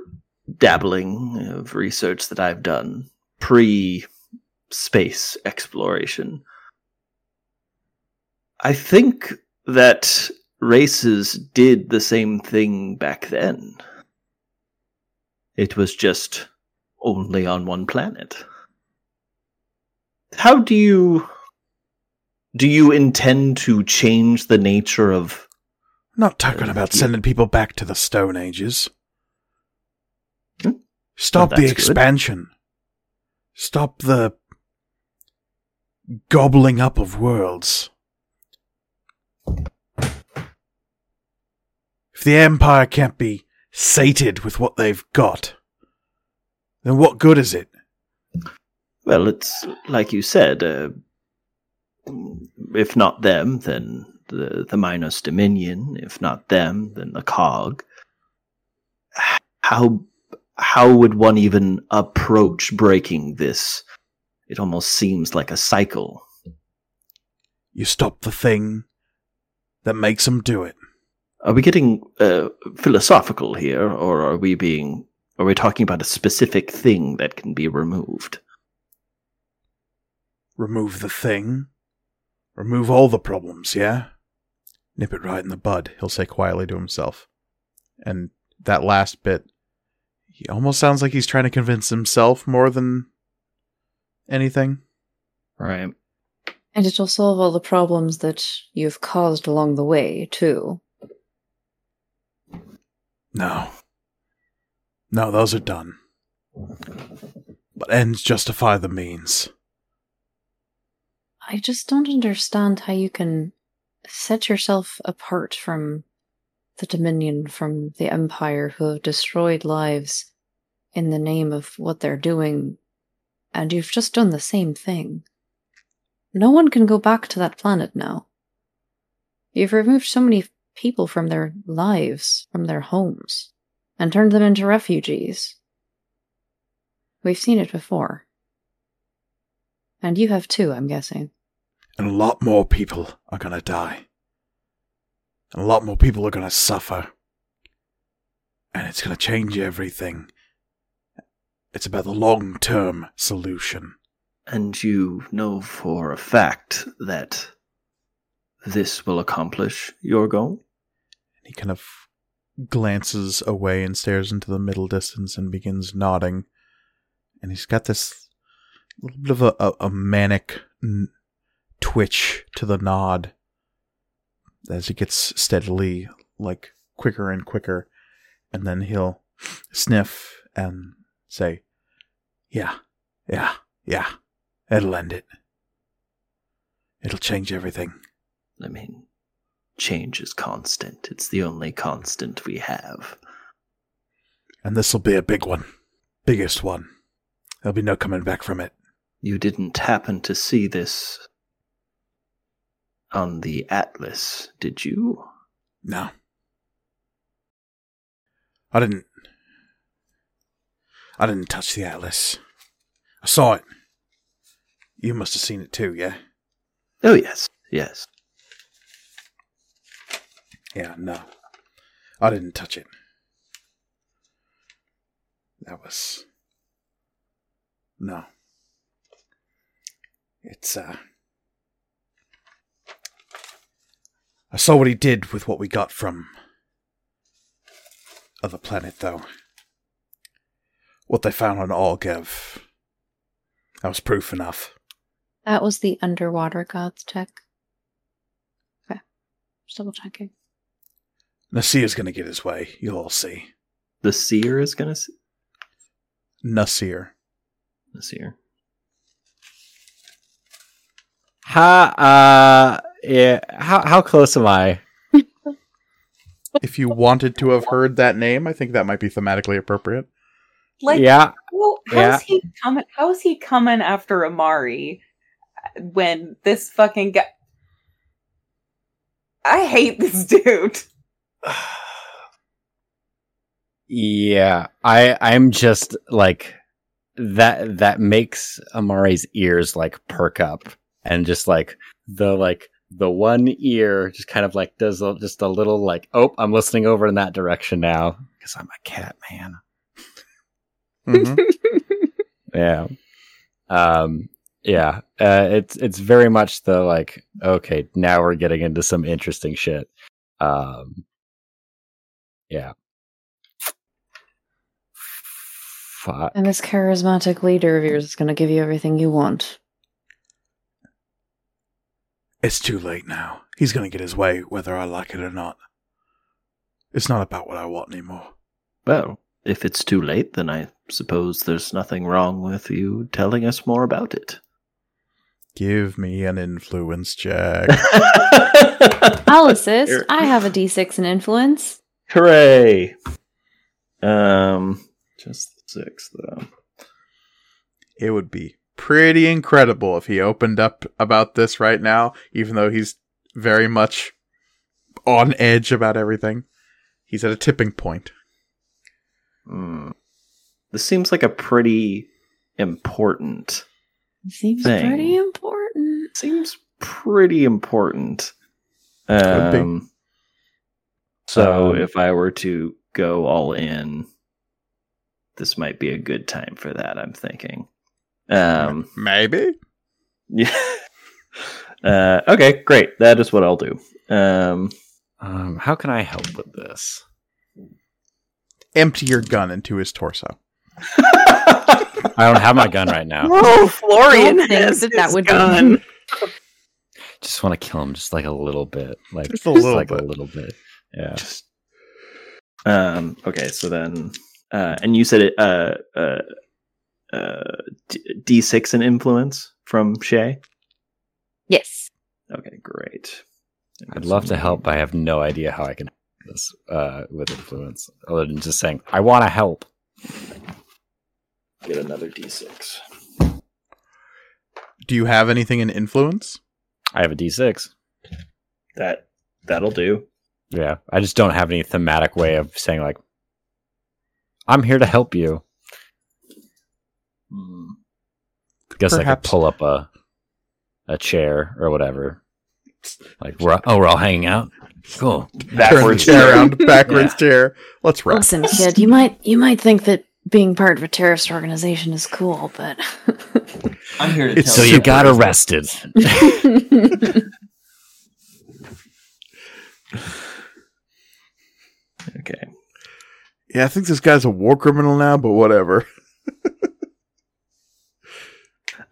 dabbling of research that I've done pre space exploration, I think that races did the same thing back then. It was just only on one planet. How do you do you intend to change the nature of I'm not talking about Yeah. sending people back to the Stone Ages. Hmm? Stop Well, the that's good. expansion. Stop the gobbling up of worlds. If the Empire can't be sated with what they've got, then what good is it? Well, it's like you said. Uh, if not them, then the the Minos Dominion. If not them, then the Cog. How how would one even approach breaking this? It almost seems like a cycle. You stop the thing that makes them do it. Are we getting uh, philosophical here, or are we being? Are we talking about a specific thing that can be removed? Remove the thing. Remove all the problems, yeah? Nip it right in the bud, he'll say quietly to himself. And that last bit, he almost sounds like he's trying to convince himself more than anything. Right. And it'll solve all the problems that you've caused along the way, too. No. No, those are done. But ends justify the means. I just don't understand how you can set yourself apart from the Dominion, from the Empire, who have destroyed lives in the name of what they're doing, and you've just done the same thing. No one can go back to that planet now. You've removed so many people from their lives, from their homes, and turned them into refugees. We've seen it before. And you have too, I'm guessing. And a lot more people are gonna die. And a lot more people are gonna suffer. And it's gonna change everything. It's about the long term solution. And you know for a fact that this will accomplish your goal? He kind of glances away and stares into the middle distance and begins nodding. And he's got this little bit of a, a, a manic n- twitch to the nod as it gets steadily like quicker and quicker. And then he'll sniff and say, Yeah, yeah, yeah, it'll end it. It'll change everything. I mean, change is constant. It's the only constant we have. And this'll be a big one. Biggest one. There'll be no coming back from it. You didn't happen to see this on the Atlas, did you? No. I didn't. I didn't touch the atlas. I saw it. You must have seen it too, yeah? Oh, yes, yes. Yeah, no. I didn't touch it. That was. No. It's, uh. I saw what he did with what we got from. Other planet, though. What they found on Orgev. That was proof enough. That was the underwater gods check. Okay. Just double checking. Nasir's gonna get his way. You'll all see. The seer is gonna see Nasir. the seer. Ha uh yeah, how how close am I? If you wanted to have heard that name, I think that might be thematically appropriate. Like, yeah. well, how's Yeah. he coming? How's he coming after Amari when this fucking guy? I hate this dude. Yeah, I I'm just like that that makes Amari's ears like perk up and just like the like the one ear just kind of like does a, just a little like oh I'm listening over in that direction now because I'm a cat man. Mhm. Yeah. Um yeah, uh, it's it's very much the like okay, now we're getting into some interesting shit. Um yeah. Fuck. And this charismatic leader of yours is going to give you everything you want. It's too late now. He's gonna get his way, whether I like it or not. It's not about what I want anymore. Well, if it's too late, then I suppose there's nothing wrong with you telling us more about it. Give me an influence check. I'll assist. Here. I have a d6 in influence. Hooray! Um, just six though. it would be pretty incredible if he opened up about this right now, even though he's very much on edge about everything. He's at a tipping point. Hmm. This seems like a pretty important. Seems Thing. pretty important. Seems pretty important. Um, so Um, if I were to go all in, this might be a good time for that. I'm thinking. Um, Maybe. yeah. Uh, okay, great. That is what I'll do. Um, Um, how can I help with this? Empty your gun into his torso. I don't have my gun right now. Whoa, Florian Don't has that that his would be- Just want to kill him just like a little bit. Like Just a little like bit. a little bit. Yeah. Just um okay so then uh and you said it uh uh uh D- d6 in influence from shay Yes. okay great I'd love to help, but I have no idea how I can help this uh, with influence, other than just saying, I want to help. get another d6 Do you have anything in influence? I have a d6. that that'll do Yeah. I just don't have any thematic way of saying, like, I'm here to help you. Hmm. Guess I could pull up a a chair or whatever. Like, we're, oh, we're all hanging out? Cool. backwards Turn the chair around, backwards chair. Let's rock. Listen, kid, you might you might think that being part of a terrorist organization is cool, but i'm here to It's So tell you So you- got arrested. okay Yeah, I think this guy's a war criminal now, but whatever.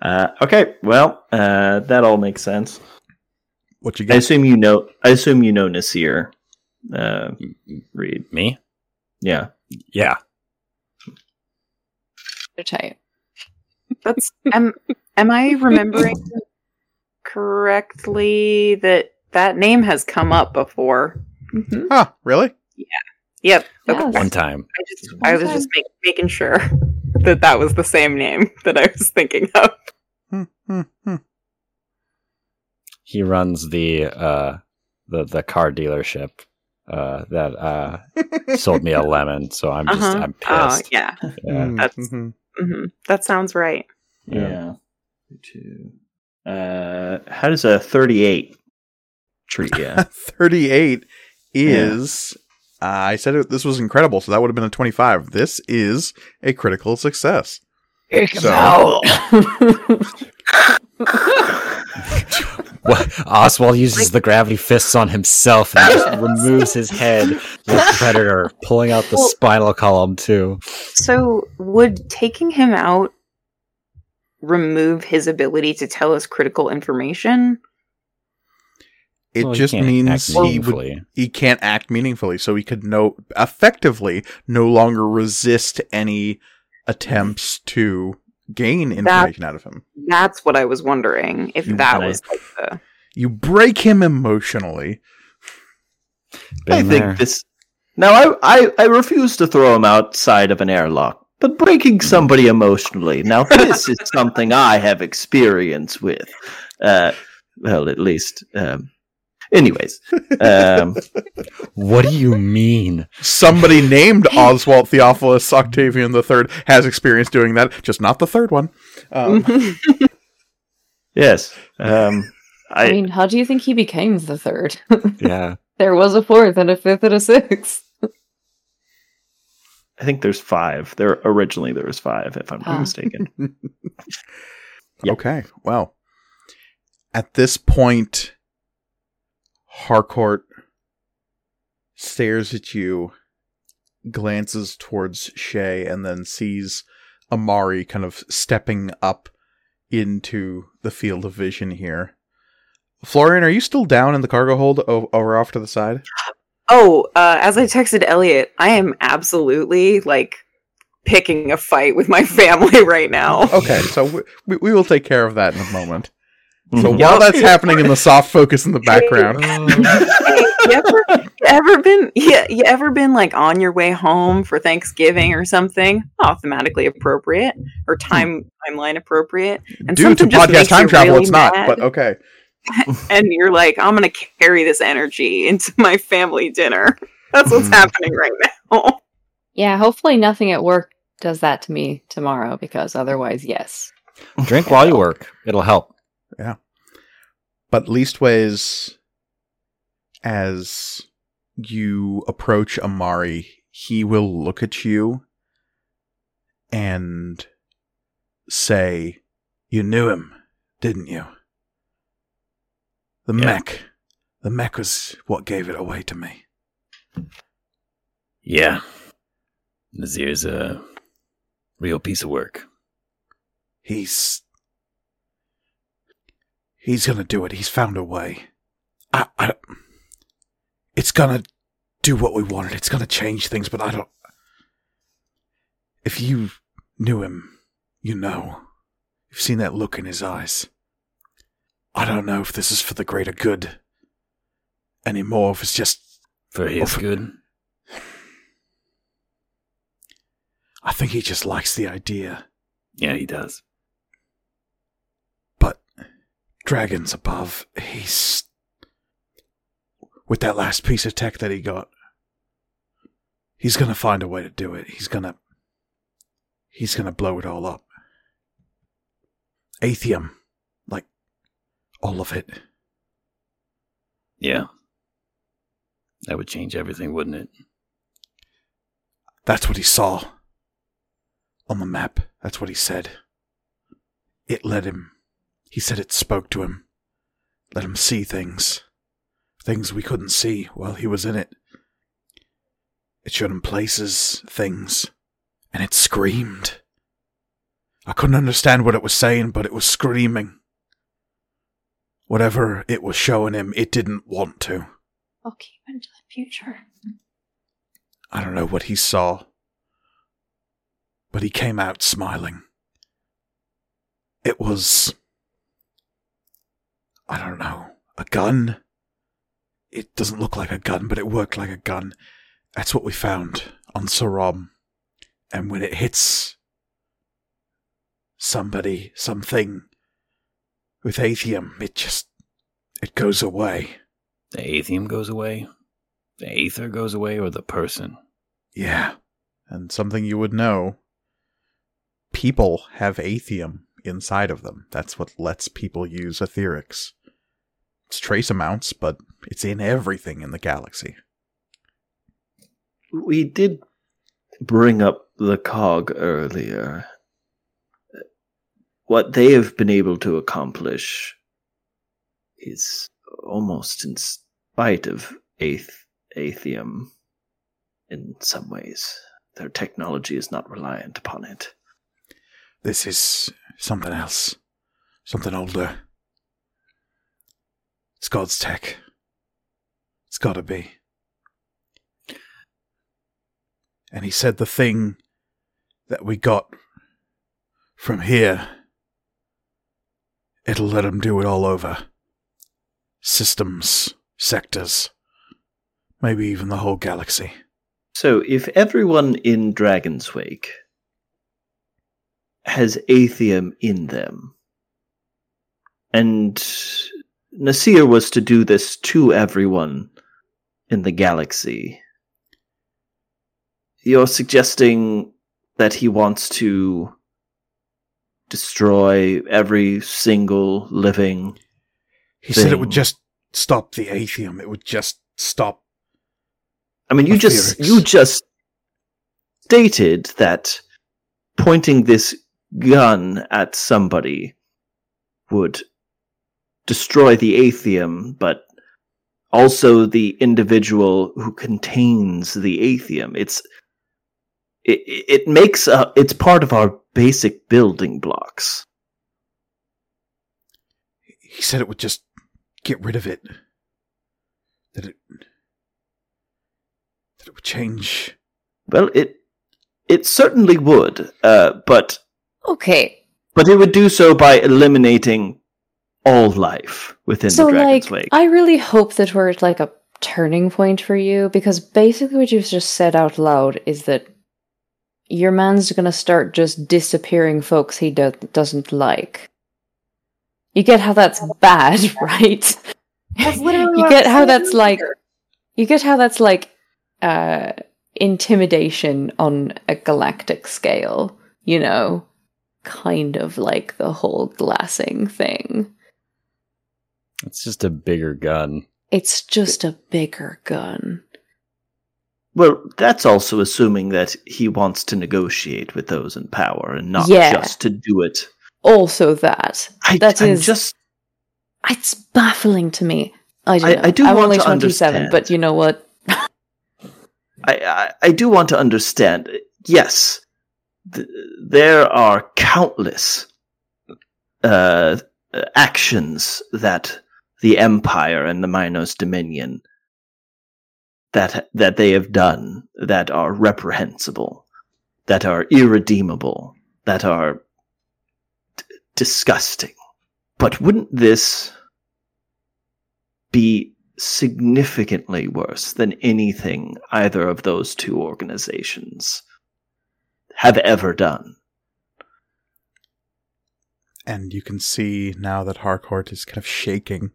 uh okay well uh that all makes sense What you i got? assume you know i assume you know nasir uh reed Me? yeah Yeah. They're tight. That's am am I remembering correctly that that name has come up before? Mhm. Huh, really? Yeah. Yep. Okay. One time. I just I was just make, making sure that that was the same name that I was thinking of. Hmm, hmm, hmm. He runs the uh the the car dealership uh that uh sold me a lemon, so I'm just Uh-huh. I'm Oh pissed. yeah, Yeah. Mm, That's- mhm. hmm that sounds right. Yeah. Two. Uh, how does a 38 treat you? 38 is. Uh, I said it, this was incredible, so that would have been a 25. This is a critical success. So- What? Oswald uses the gravity fists on himself and just removes his head like Predator, pulling out the Well- spinal column too. So would taking him out remove his ability to tell us critical information? It Well, just can't means he would he can't act meaningfully, so he could no effectively no longer resist any attempts to gain information out of him. That's what I was wondering. If You that might- was like the You break him emotionally. I Been think there. this. Now, I, I I refuse to throw him outside of an airlock, but breaking somebody emotionally. Now, this is something I have experience with. Uh, well, at least. Um, anyways, um, What do you mean? Somebody named Oswald Theophilus Octavian III has experience doing that, just not the third one. Um, yes. Um, I, I, mean, how do you think he became the third? Yeah. there was a fourth and a fifth and a sixth. I think there's five. There originally there was five, if I'm not Ah. mistaken. Yeah. Okay, well, at this point, Harcourt stares at you, glances towards Shay, and then sees Amari kind of stepping up into the field of vision here. Florian, are you still down in the cargo hold o- over off to the side? Oh, uh, as I texted Elliot, I am absolutely like picking a fight with my family right now. Okay, so we, we, we will take care of that in a moment. So Mhm. while that's happening in the soft focus in the background, Hey, you ever, you ever been yeah, you ever been like on your way home for Thanksgiving or something? Oh, thematically appropriate or time timeline appropriate. And due to something just podcast time travel, really it's not. mad, But okay. and you're like, I'm gonna carry this energy into my family dinner. That's what's Mm. happening right now. Yeah, hopefully nothing at work does that to me tomorrow because otherwise, yes. Drink while you work. It'll help. But leastways, as you approach Amari, he will look at you and say, You knew him, didn't you? The Yeah. mech. The mech was what gave it away to me. Yeah. Nasir's a real piece of work. He's. He's gonna do it. He's found a way. I. I it's gonna do what we wanted. It's gonna change things, but I don't. If you knew him, you know. You've seen that look in his eyes. I don't know if this is for the greater good anymore, if it's just. For his for- good. I think he just likes the idea. Yeah, he does. But dragons above, he's with that last piece of tech that he got. He's gonna find a way to do it. He's gonna he's gonna blow it all up. Atheum, like all of it. Yeah. That would change everything, wouldn't it? That's what he saw on the map. That's what he said. It led him. He said it spoke to him. Let him see things. Things we couldn't see while he was in it. It showed him places, things, and it screamed. I couldn't understand what it was saying, but it was screaming. Whatever it was showing him, it didn't want to. I'll keep into the future. I don't know what he saw, but he came out smiling. It was. I don't know, a gun? It doesn't look like a gun, but it worked like a gun. That's what we found on Saram. And when it hits somebody, something with Atheum, it just. it goes away. The atheum goes away, the aether goes away, or the person. Yeah. And something you would know people have atheum inside of them. That's what lets people use etherics. It's trace amounts, but it's in everything in the galaxy. we did bring up the cog earlier. What they have been able to accomplish is almost in spite of Ath- Atheum in some ways. Their technology is not reliant upon it. This is something else. Something older. It's God's tech. It's gotta be. And he said the thing that we got from here, it'll let him do it all over. Systems, sectors, maybe even the whole galaxy. So, if everyone in Dragon's Wake has Atheum in them, and Nasir was to do this to everyone in the galaxy, you're suggesting that he wants to destroy every single living. He said it would just stop the Atheum. It would just stop. I mean, you just you just stated that pointing this gun at somebody would destroy the atheum, but also the individual who contains the atheum. It's it, it makes a, it's part of our basic building blocks. He said it would just get rid of it. That it. That it would change. Well, it it certainly would, uh, but Okay. but it would do so by eliminating all life within so the Dragon's like Wake. I really hope that we're at like a turning point for you because basically what you've just said out loud is that your man's gonna start just disappearing folks he do- doesn't like. You get how that's bad, right? That's literally you get how saying that's like you get how that's like uh intimidation on a galactic scale, you know, kind of like the whole glassing thing. It's just a bigger gun. It's just a bigger gun. Well, that's also assuming that he wants to negotiate with those in power and not Yeah. just to do it. Also that. I, That I'm is- just It's baffling to me. I don't I- know. I do I'm want only to 27, but understand. you know what? I, I, I do want to understand. Yes, th- there are countless uh, actions that the Empire and the Minos Dominion that that they have done that are reprehensible, that are irredeemable, that are d- disgusting. But wouldn't this be significantly worse than anything either of those two organizations have ever done? And you can see now that Harcourt is kind of shaking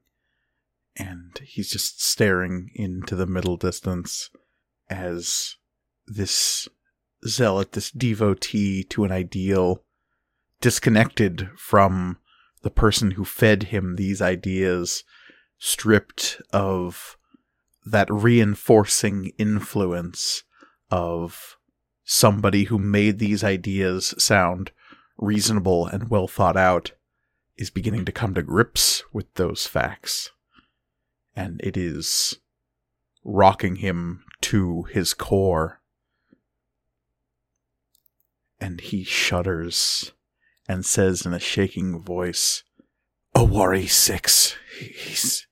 and he's just staring into the middle distance as this zealot, this devotee to an ideal, disconnected from the person who fed him these ideas, stripped of that reinforcing influence of somebody who made these ideas sound reasonable and well thought out, is beginning to come to grips with those facts. And it is rocking him to his core. And he shudders and says in a shaking voice, Owari 6. He's.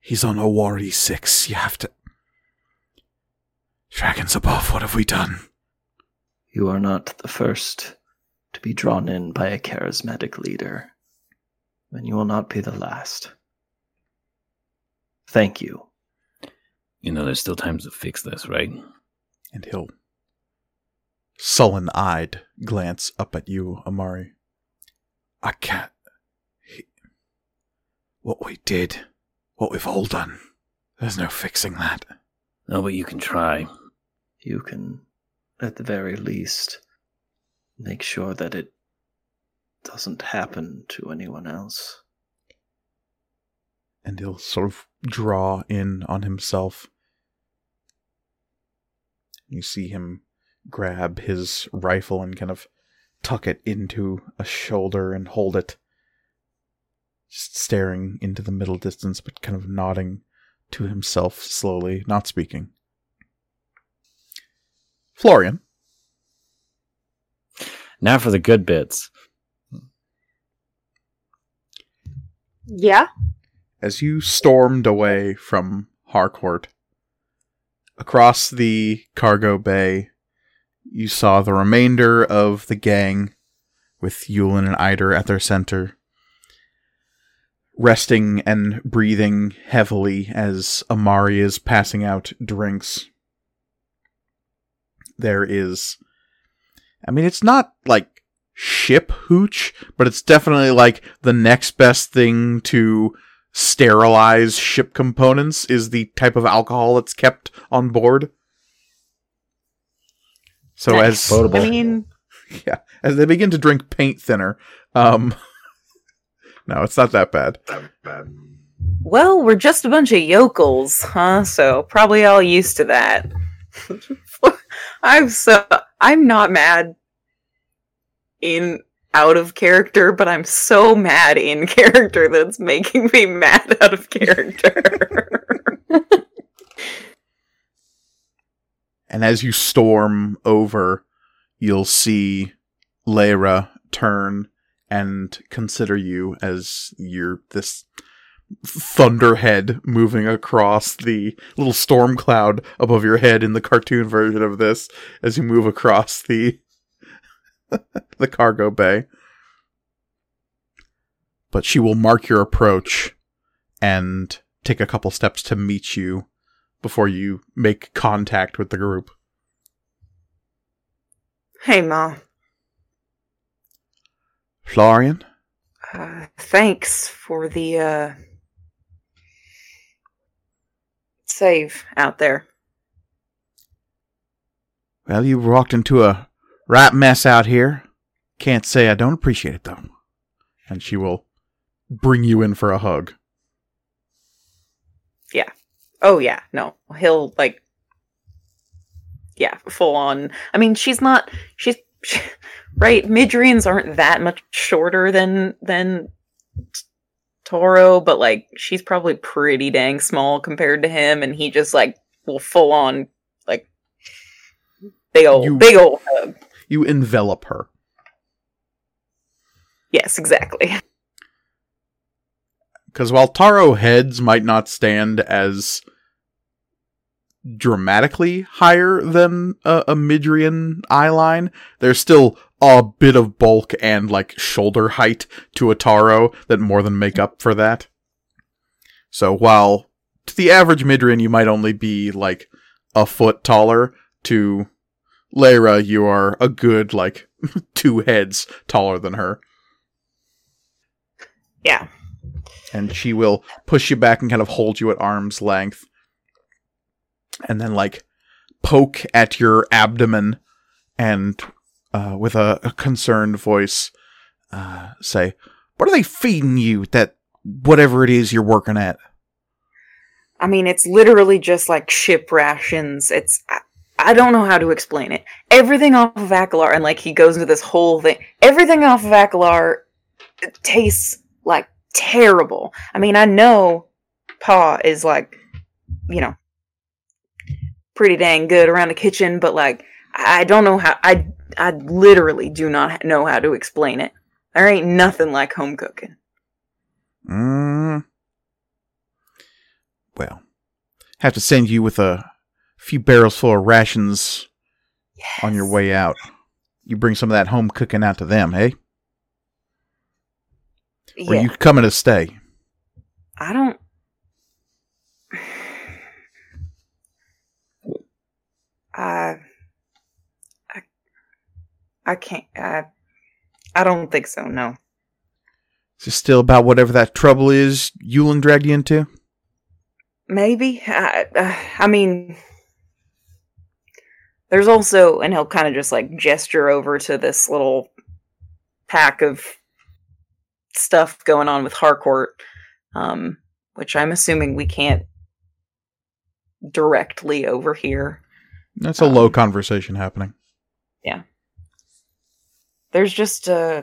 He's on Owari 6. You have to. Dragons above, what have we done? You are not the first to be drawn in by a charismatic leader, and you will not be the last. Thank you. You know, there's still time to fix this, right? And he'll sullen eyed glance up at you, Amari. I can't. He, what we did, what we've all done, there's no fixing that. No, but you can try. You can, at the very least, make sure that it doesn't happen to anyone else. And he'll sort of draw in on himself. You see him grab his rifle and kind of tuck it into a shoulder and hold it. Just staring into the middle distance, but kind of nodding to himself slowly, not speaking. Florian. Now for the good bits. Yeah. As you stormed away from Harcourt across the cargo bay, you saw the remainder of the gang with Yulin and Eider at their center, resting and breathing heavily as Amari is passing out drinks. There is, I mean, it's not like ship hooch, but it's definitely like the next best thing to sterilize ship components is the type of alcohol that's kept on board. So Nice. as Potable. I mean, yeah, as they begin to drink paint thinner, um No, it's not that bad. well, we're just a bunch of yokels, huh? So probably all used to that. I'm so I'm not mad in out of character, but I'm so mad in character that's making me mad out of character. And as you storm over, you'll see Lyra turn and consider you as you're this thunderhead moving across the little storm cloud above your head in the cartoon version of this as you move across the the cargo bay. But she will mark your approach and take a couple steps to meet you before you make contact with the group. hey, Ma. Florian? Uh, thanks for the uh, save out there. Well, you walked into a right mess out here. Can't say I don't appreciate it, though. And she will bring you in for a hug. Yeah. Oh yeah, no, he'll like, yeah, full on. I mean, she's not. She's right. Midrians aren't that much shorter than than Toro, but like she's probably pretty dang small compared to him, and he just like will full on like big old You- big old hug. You envelop her. Yes, exactly. Because while Taro heads might not stand as dramatically higher than a, a Midrian eye line, there's still a bit of bulk and like shoulder height to a Taro that more than make up for that. So while to the average Midrian you might only be like a foot taller, to Lyra you are a good like two heads taller than her. Yeah. and she will push you back and kind of hold you at arm's length and then like poke at your abdomen and uh, with a, a concerned voice uh, say what are they feeding you that whatever it is you're working at I mean, it's literally just like ship rations. It's I, don't know how to explain it. Everything off of Akalar, and like he goes into this whole thing. Everything off of Akalar tastes like terrible. I mean, I know Pa is like, you know, pretty dang good around the kitchen, but like, I don't know how. I I literally do not know how to explain it. There ain't nothing like home cooking. mm. well have to send you with a few barrels full of rations on your way out you bring some of that home cooking out to them hey or Yeah. you coming to stay I don't. I, I, I can't. I, I don't think so. No. Is it still about whatever that trouble is Yulin dragged you into? Maybe. I, uh, I mean, there's also, and he'll kind of just like gesture over to this little pack of stuff going on with Harcourt, um, which I'm assuming we can't directly overhear. That's a Um, low conversation happening. Yeah. There's just uh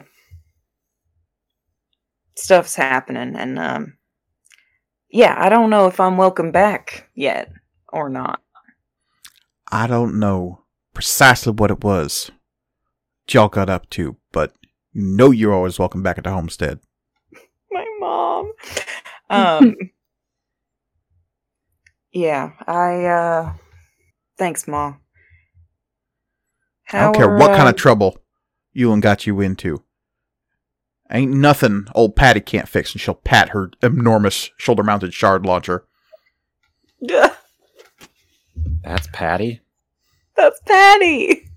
stuff's happening and um yeah i don't know if i'm welcome back yet or not I don't know precisely what it was. y'all got up to, but you know you're always welcome back at the homestead. My mom. Um. yeah, I. uh Thanks, mom. I don't care what kind of trouble Yulin got you into. Ain't nothing old Patty can't fix, and she'll pat her enormous shoulder mounted shard launcher. trouble. That's Patty. That's Patty.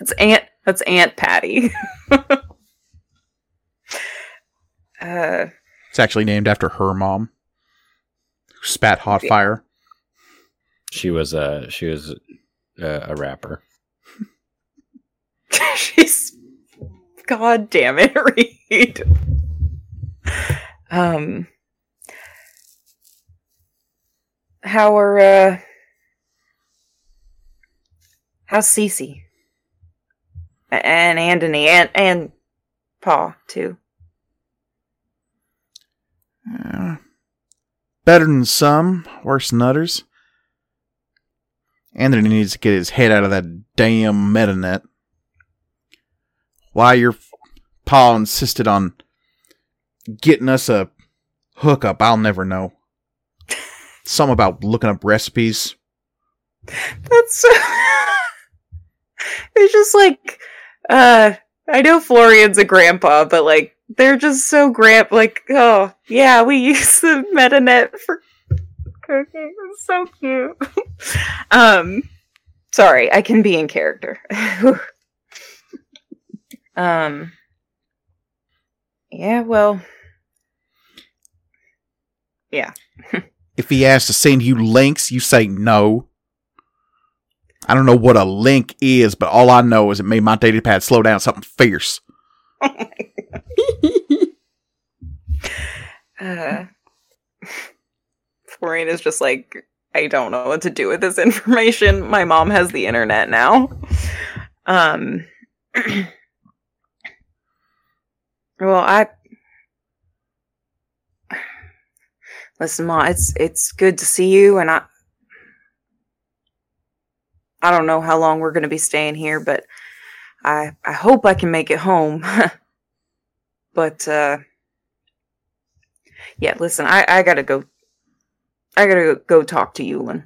It's Aunt. That's Aunt Patty. uh, It's actually named after her mom, who spat hot fire. She was a she was a, a rapper. she's. God damn it, Reed. Um. How are uh? How's Cece? And Anthony and and Pa too. Uh, better than some, worse than others. Anthony needs to get his head out of that damn metanet. Why your pa insisted on getting us a hookup, I'll never know. Some about looking up recipes. That's so it's just like uh I know Florian's a grandpa, but like they're just so grand like oh yeah, we use the metanet for cooking. It's so cute. um sorry, I can be in character. um Yeah, well Yeah. If he asks to send you links, you say no. I don't know what a link is, but all I know is it made my data pad slow down something fierce. Uh, Florian is just like, I don't know what to do with this information. My mom has the internet now. Um, well, I listen, Ma. It's it's good to see you, and I I don't know how long we're going to be staying here, but I I hope I can make it home. but uh yeah, listen, I, I gotta go. I gotta go talk to Yulin.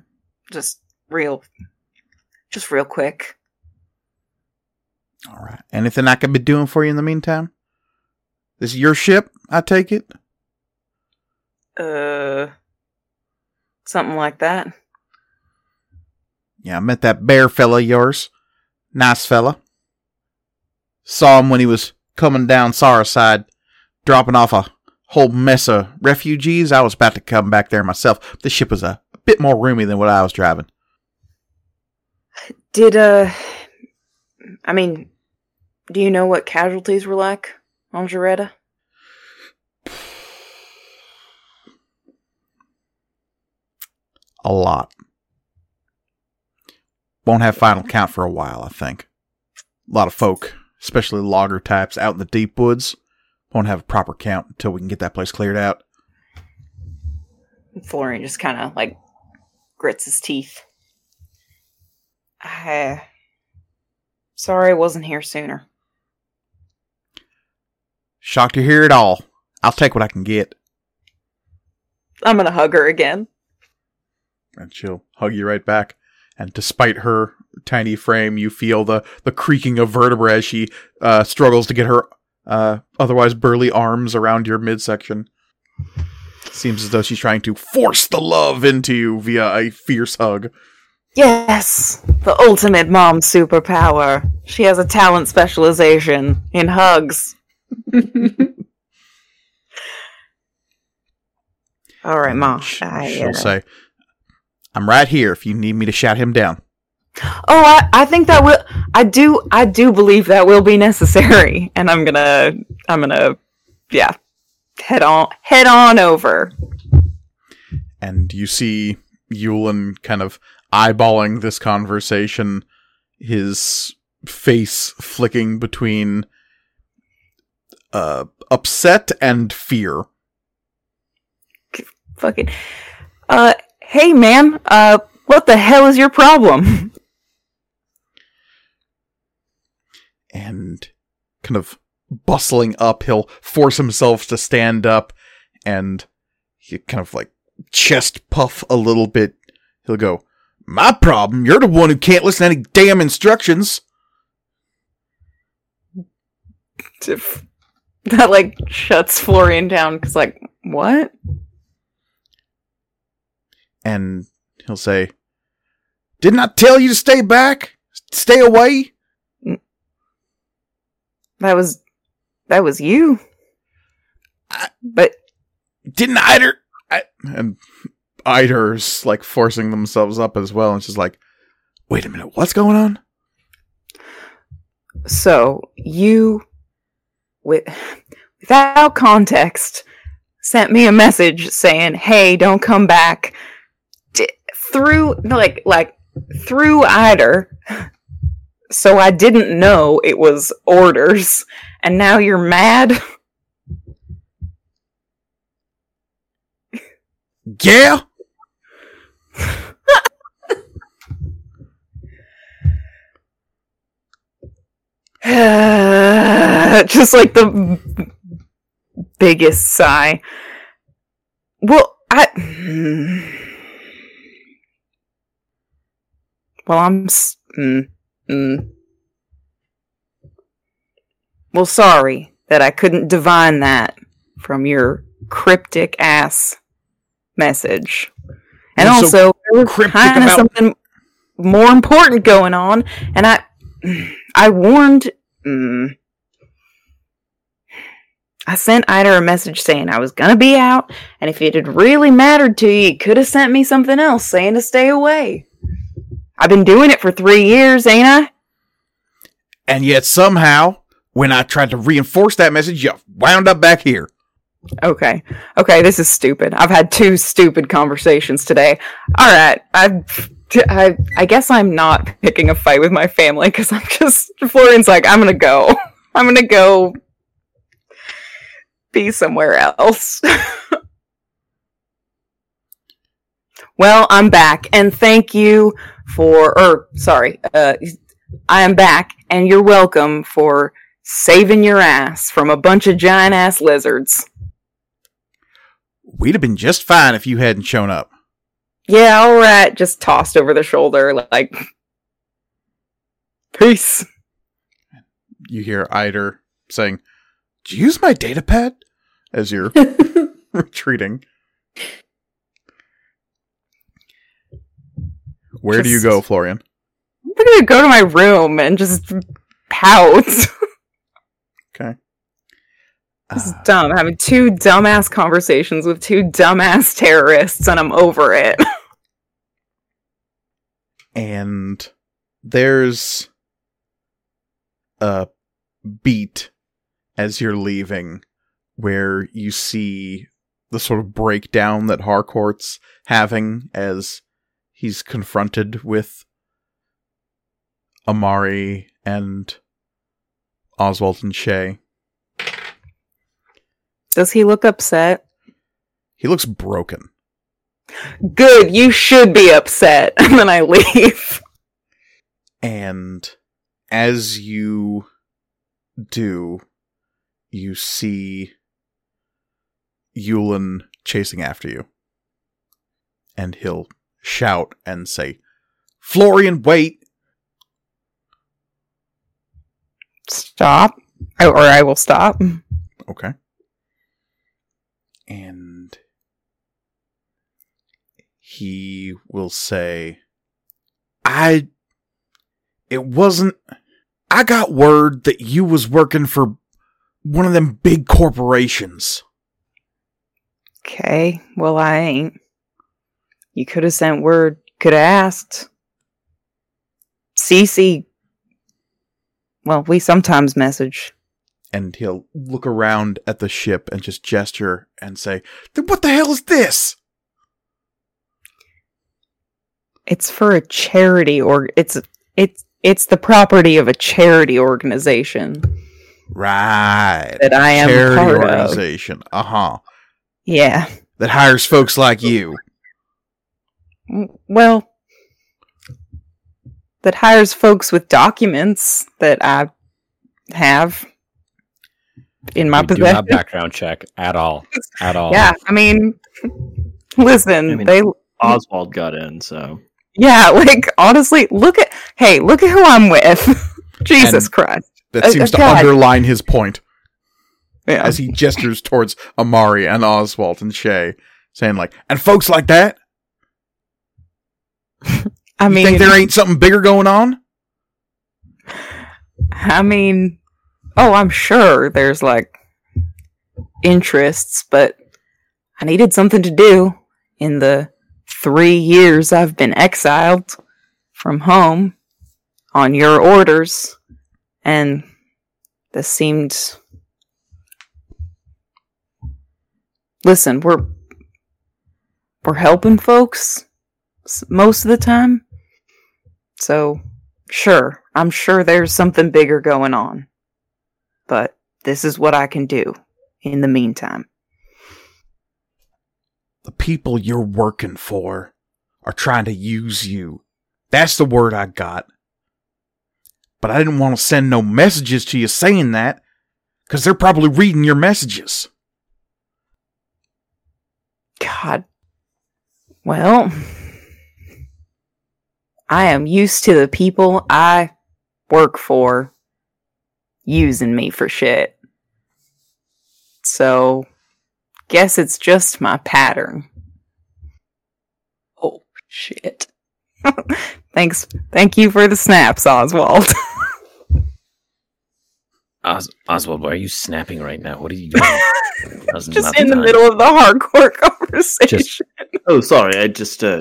Just real, just real quick. All right. Anything I can be doing for you in the meantime? This is your ship, I take it? Uh, something like that. Yeah, I met that bear fella of yours. Nice fella. Saw him when he was coming down Sarah side, dropping off a whole mess of refugees. I was about to come back there myself. The ship was a, a bit more roomy than what I was driving. Did uh, I mean, do you know what casualties were like on Jaretta? A lot. Won't have final count for a while, I think. A lot of folk, especially logger types out in the deep woods, won't have a proper count until we can get that place cleared out. Florian just kind of like grits his teeth. I, sorry I wasn't here sooner. Shocked to hear it all. I'll take what I can get. I'm gonna hug her again. And she'll hug you right back. And despite her tiny frame, you feel the, the creaking of vertebrae as she uh, struggles to get her uh, otherwise burly arms around your midsection. Seems as though she's trying to force the love into you via a fierce hug. Yes, the ultimate mom superpower. She has a talent specialization in hugs. All right, mom. I, She'll uh, say, I'm right here if you need me to shout him down. Oh, I, I think that will. I do. I do believe that will be necessary, and I'm gonna. I'm gonna. Yeah, head on. Head on over. and you see Yulin kind of eyeballing this conversation, his face flicking between uh, upset and fear. Fucking. Uh, hey, man, Uh, what the hell is your problem? and kind of bustling up, he'll force himself to stand up and he kind of like chest puff a little bit. He'll go, My problem, you're the one who can't listen to any damn instructions. That like shuts Florian down because like what? And he'll say, Didn't I tell you to stay back? Stay away? Mm. That was that was you. I- but Didn't Eider? I, and Eider's like forcing themselves up as well. And she's like, Wait a minute, what's going on? so you with without context sent me a message saying hey don't come back through like like through Eider so i didn't know it was orders and now you're mad Yeah? just like the biggest sigh well i well i'm s- mm, mm. well sorry that i couldn't divine that from your cryptic ass message. And You're also there was cryptic kind of about- something more important going on and i i warned mm, i sent Eider a message saying i was gonna be out and if it had really mattered to you you could have sent me something else saying to stay away i've been doing it for three years ain't i And yet somehow, when I tried to reinforce that message, you wound up back here. Okay. Okay, this is stupid. I've had two stupid conversations today. All right. I I I guess I'm not picking a fight with my family cuz I'm just Florian's like I'm going to go. I'm going to go be somewhere else. well, I'm back and thank you for or sorry, uh I am back and you're welcome for saving your ass from a bunch of giant ass lizards. We'd have been just fine if you hadn't shown up. Yeah, all right. Just tossed over the shoulder, like, peace. You hear Eider saying, Did you use my data pad? As you're retreating. Where do you go, Florian? I'm gonna go to my room and just pout. this Okay. is Uh, dumb. Having two dumbass conversations with two dumbass terrorists, and I'm over it. and there's a beat as you're leaving where you see the sort of breakdown that Harcourt's having as he's confronted with Amari and Oswald and Shay. Does he look upset? He looks broken. Good. You should be upset. And then I leave. And as you do, you see Yulin chasing after you. And he'll shout and say, Florian, wait! Stop. Oh, or I will stop. Okay. And he will say, I. It wasn't. I got word that you was working for one of them big corporations. Okay. Well, I ain't. You could have sent word. Could have asked. Cece. Well, we sometimes message. And he'll look around at the ship and just gesture and say, "Then what the hell is this? It's for a charity or it's it's it's the property of a charity organization Right. that I am Charity part of. organization. Uh huh. Yeah. That hires folks like you. Mm, Well, that hires folks with documents that I have in my we do not background check at all. At all. Yeah, I mean, listen, I mean- they Oswald got in, so yeah, like honestly, look at hey, look at who I'm with. Jesus And- Christ. That Uh, seems to God. underline his point Yeah. as he gestures towards Amari and Oswald and Shay, saying like, "And folks like that, I you mean, think there ain't something bigger going on?" I mean, oh, I'm sure there's like interests, but I needed something to do in the three years I've been exiled from home on your orders, and this seemed. Listen, we're we're helping folks most of the time, so Sure, I'm sure there's something bigger going on. But this is what I can do in the meantime. The people you're working for are trying to use you. That's the word I got. But I didn't want to send no messages to you saying that, because they're probably reading your messages. God. Well, I am used to the people I work for using me for shit. So, guess it's just my pattern. Oh shit. Thanks. Thank you for the snaps, Oswald. Os- Oswald, why are you snapping right now? What are you doing? Just in the time. middle of the hardcore conversation. Oh, sorry, I just uh,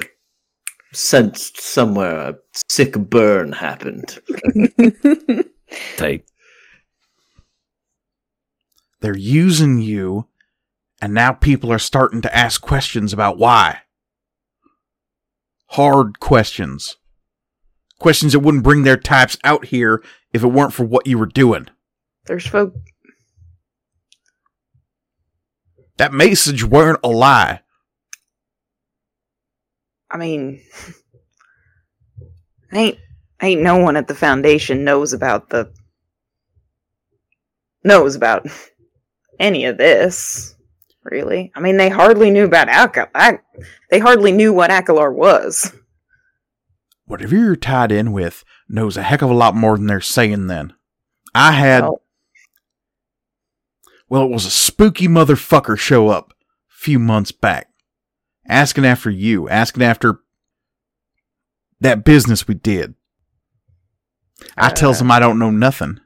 sensed somewhere a sick burn happened. Tight. They're using you, and now people are starting to ask questions about why. Hard questions. Questions that wouldn't bring their types out here if it weren't for what you were doing. There's folk. That message weren't a lie. I mean, ain't ain't no one at the foundation knows about the knows about any of this. Really, I mean, they hardly knew about Akal. Ak- they hardly knew what Akalar was. Whatever you're tied in with knows a heck of a lot more than they're saying then. I had, Well, well, it was a spooky motherfucker show up a few months back, asking after you, asking after that business we did. I tells Uh. him I don't know nothing.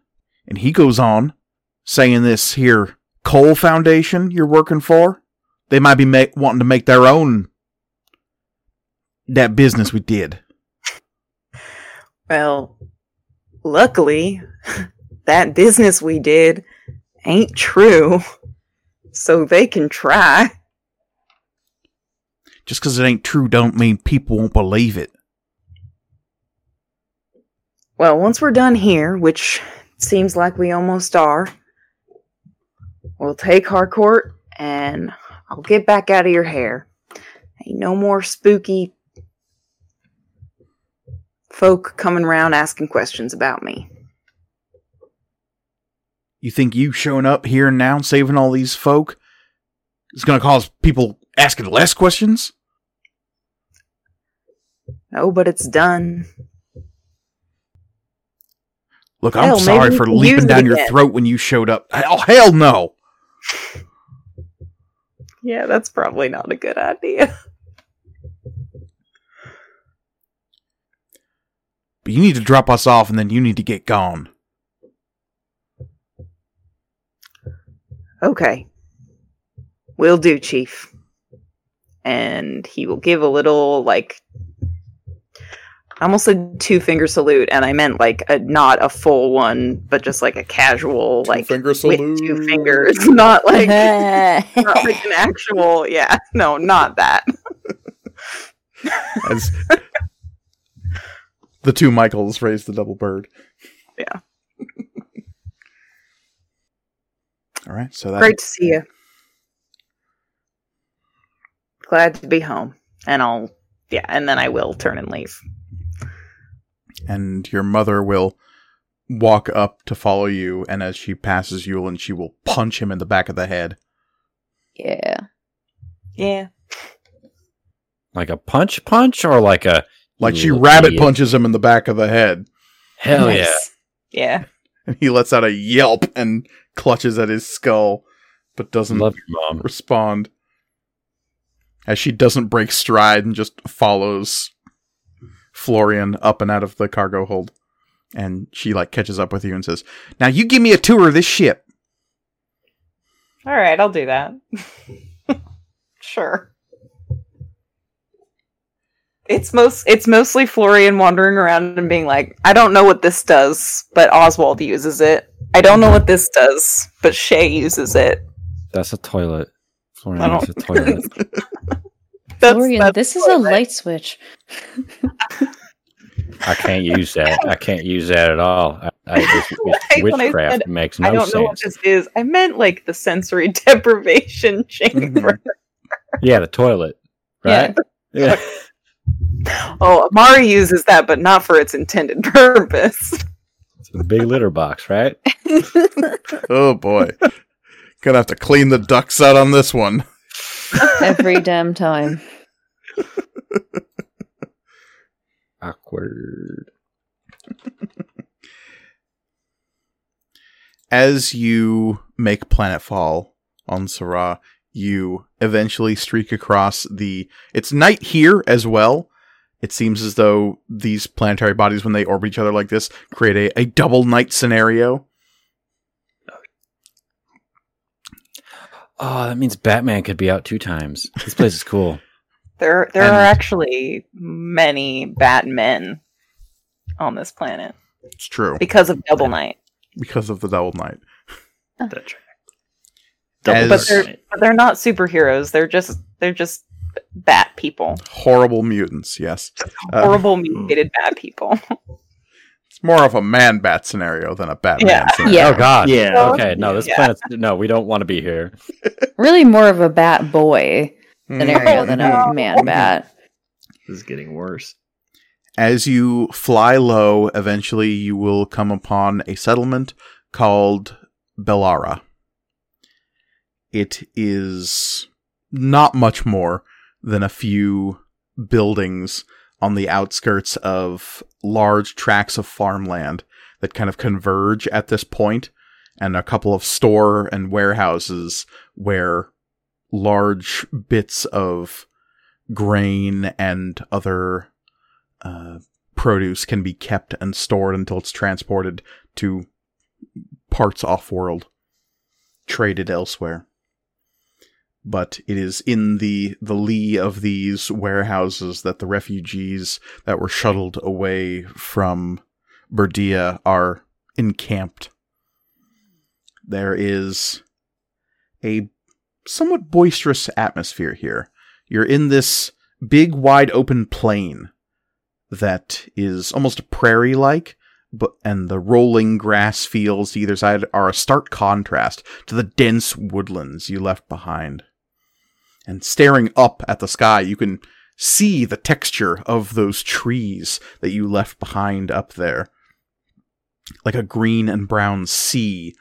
And he goes on saying this here coal foundation you're working for, they might be make, wanting to make their own that business we did. well, luckily, that business we did ain't true, so they can try. Just because it ain't true don't mean people won't believe it. Well, once we're done here, which seems like we almost are, we'll take Harcourt and I'll get back out of your hair. Ain't no more spooky folk coming around asking questions about me. You think you showing up here and now and saving all these folk is going to cause people asking less questions? Oh, but it's done. Look, I'm sorry for leaping down your throat when you showed up. Oh, hell no. Yeah, that's probably not a good idea. But you need to drop us off and then you need to get gone. Okay. Will do, Chief. And he will give a little, like, I almost said two finger salute, and I meant like a not a full one, but just like a casual, like finger with two fingers, not like not Not like an actual. Yeah, no, not that. As the two Michaels raise the double bird. Yeah. All right, so that Great to see you. Glad to be home, and I'll yeah, and then I will turn and leave. and your mother will walk up to follow you, and as she passes Yulin, she will punch him in the back of the head. Yeah. Yeah. Like a punch punch or like a Like she rabbit idiot. punches him in the back of the head, Hell yeah. Nice. Yeah. and he lets out a yelp and clutches at his skull, but doesn't Love your mom. respond. As she doesn't break stride and just follows Florian up and out of the cargo hold. And she like catches up with you and says, Now you give me a tour of this ship. All right, I'll do that. sure. It's most it's mostly Florian wandering around and being like, I don't know what this does, but Oswald uses it. I don't know what this does, but Shay uses it. That's a toilet. Florian, I that's a toilet. That's, Florian, that's this is a a I light switch. I can't use that. I can't use that at all. I, I, it's, it's When I witchcraft said, makes I don't know what this is. I meant like the sensory deprivation mm-hmm. chamber. Yeah, the toilet. Yeah. Right? Yeah. Oh, Amari uses that, but not for its intended purpose. It's a big litter box, right? Oh boy. Gonna have to clean the ducks out on this one. Every damn time. Awkward. As you make planetfall on Sarah, you eventually streak across the. It's night here as well. It seems as though these planetary bodies, when they orbit each other like this, create a, a double night scenario. Oh, that means Batman could be out two times. This place is cool. There, there And- are actually many Batmen on this planet It's true because of Double Night, because of the double night. That's right. As- but they're but they're not superheroes. They're just they're just bat people, Horrible mutants, yes. Uh, horrible mutated bat people. it's more of a man bat scenario than a Batman Yeah. scenario. Yeah. Oh God. Yeah. Okay. No, this Yeah. planet's no. We don't want to be here. Really more of a bat boy Mm. scenario Oh, than no. a man bat. This is getting worse. As you fly low, eventually you will come upon a settlement called Bellara. It is not much more than a few buildings on the outskirts of large tracts of farmland that kind of converge at this point, and a couple of store and warehouses where large bits of grain and other uh, produce can be kept and stored until it's transported to parts off world, traded elsewhere. But it is in the the lee of these warehouses that the refugees that were shuttled away from Berdia are encamped. There is a somewhat boisterous atmosphere here. You're in this big, wide open plain that is almost prairie like, but and the rolling grass fields to either side are a stark contrast to the dense woodlands you left behind. And staring up at the sky, you can see the texture of those trees that you left behind up there. Like a green and brown sea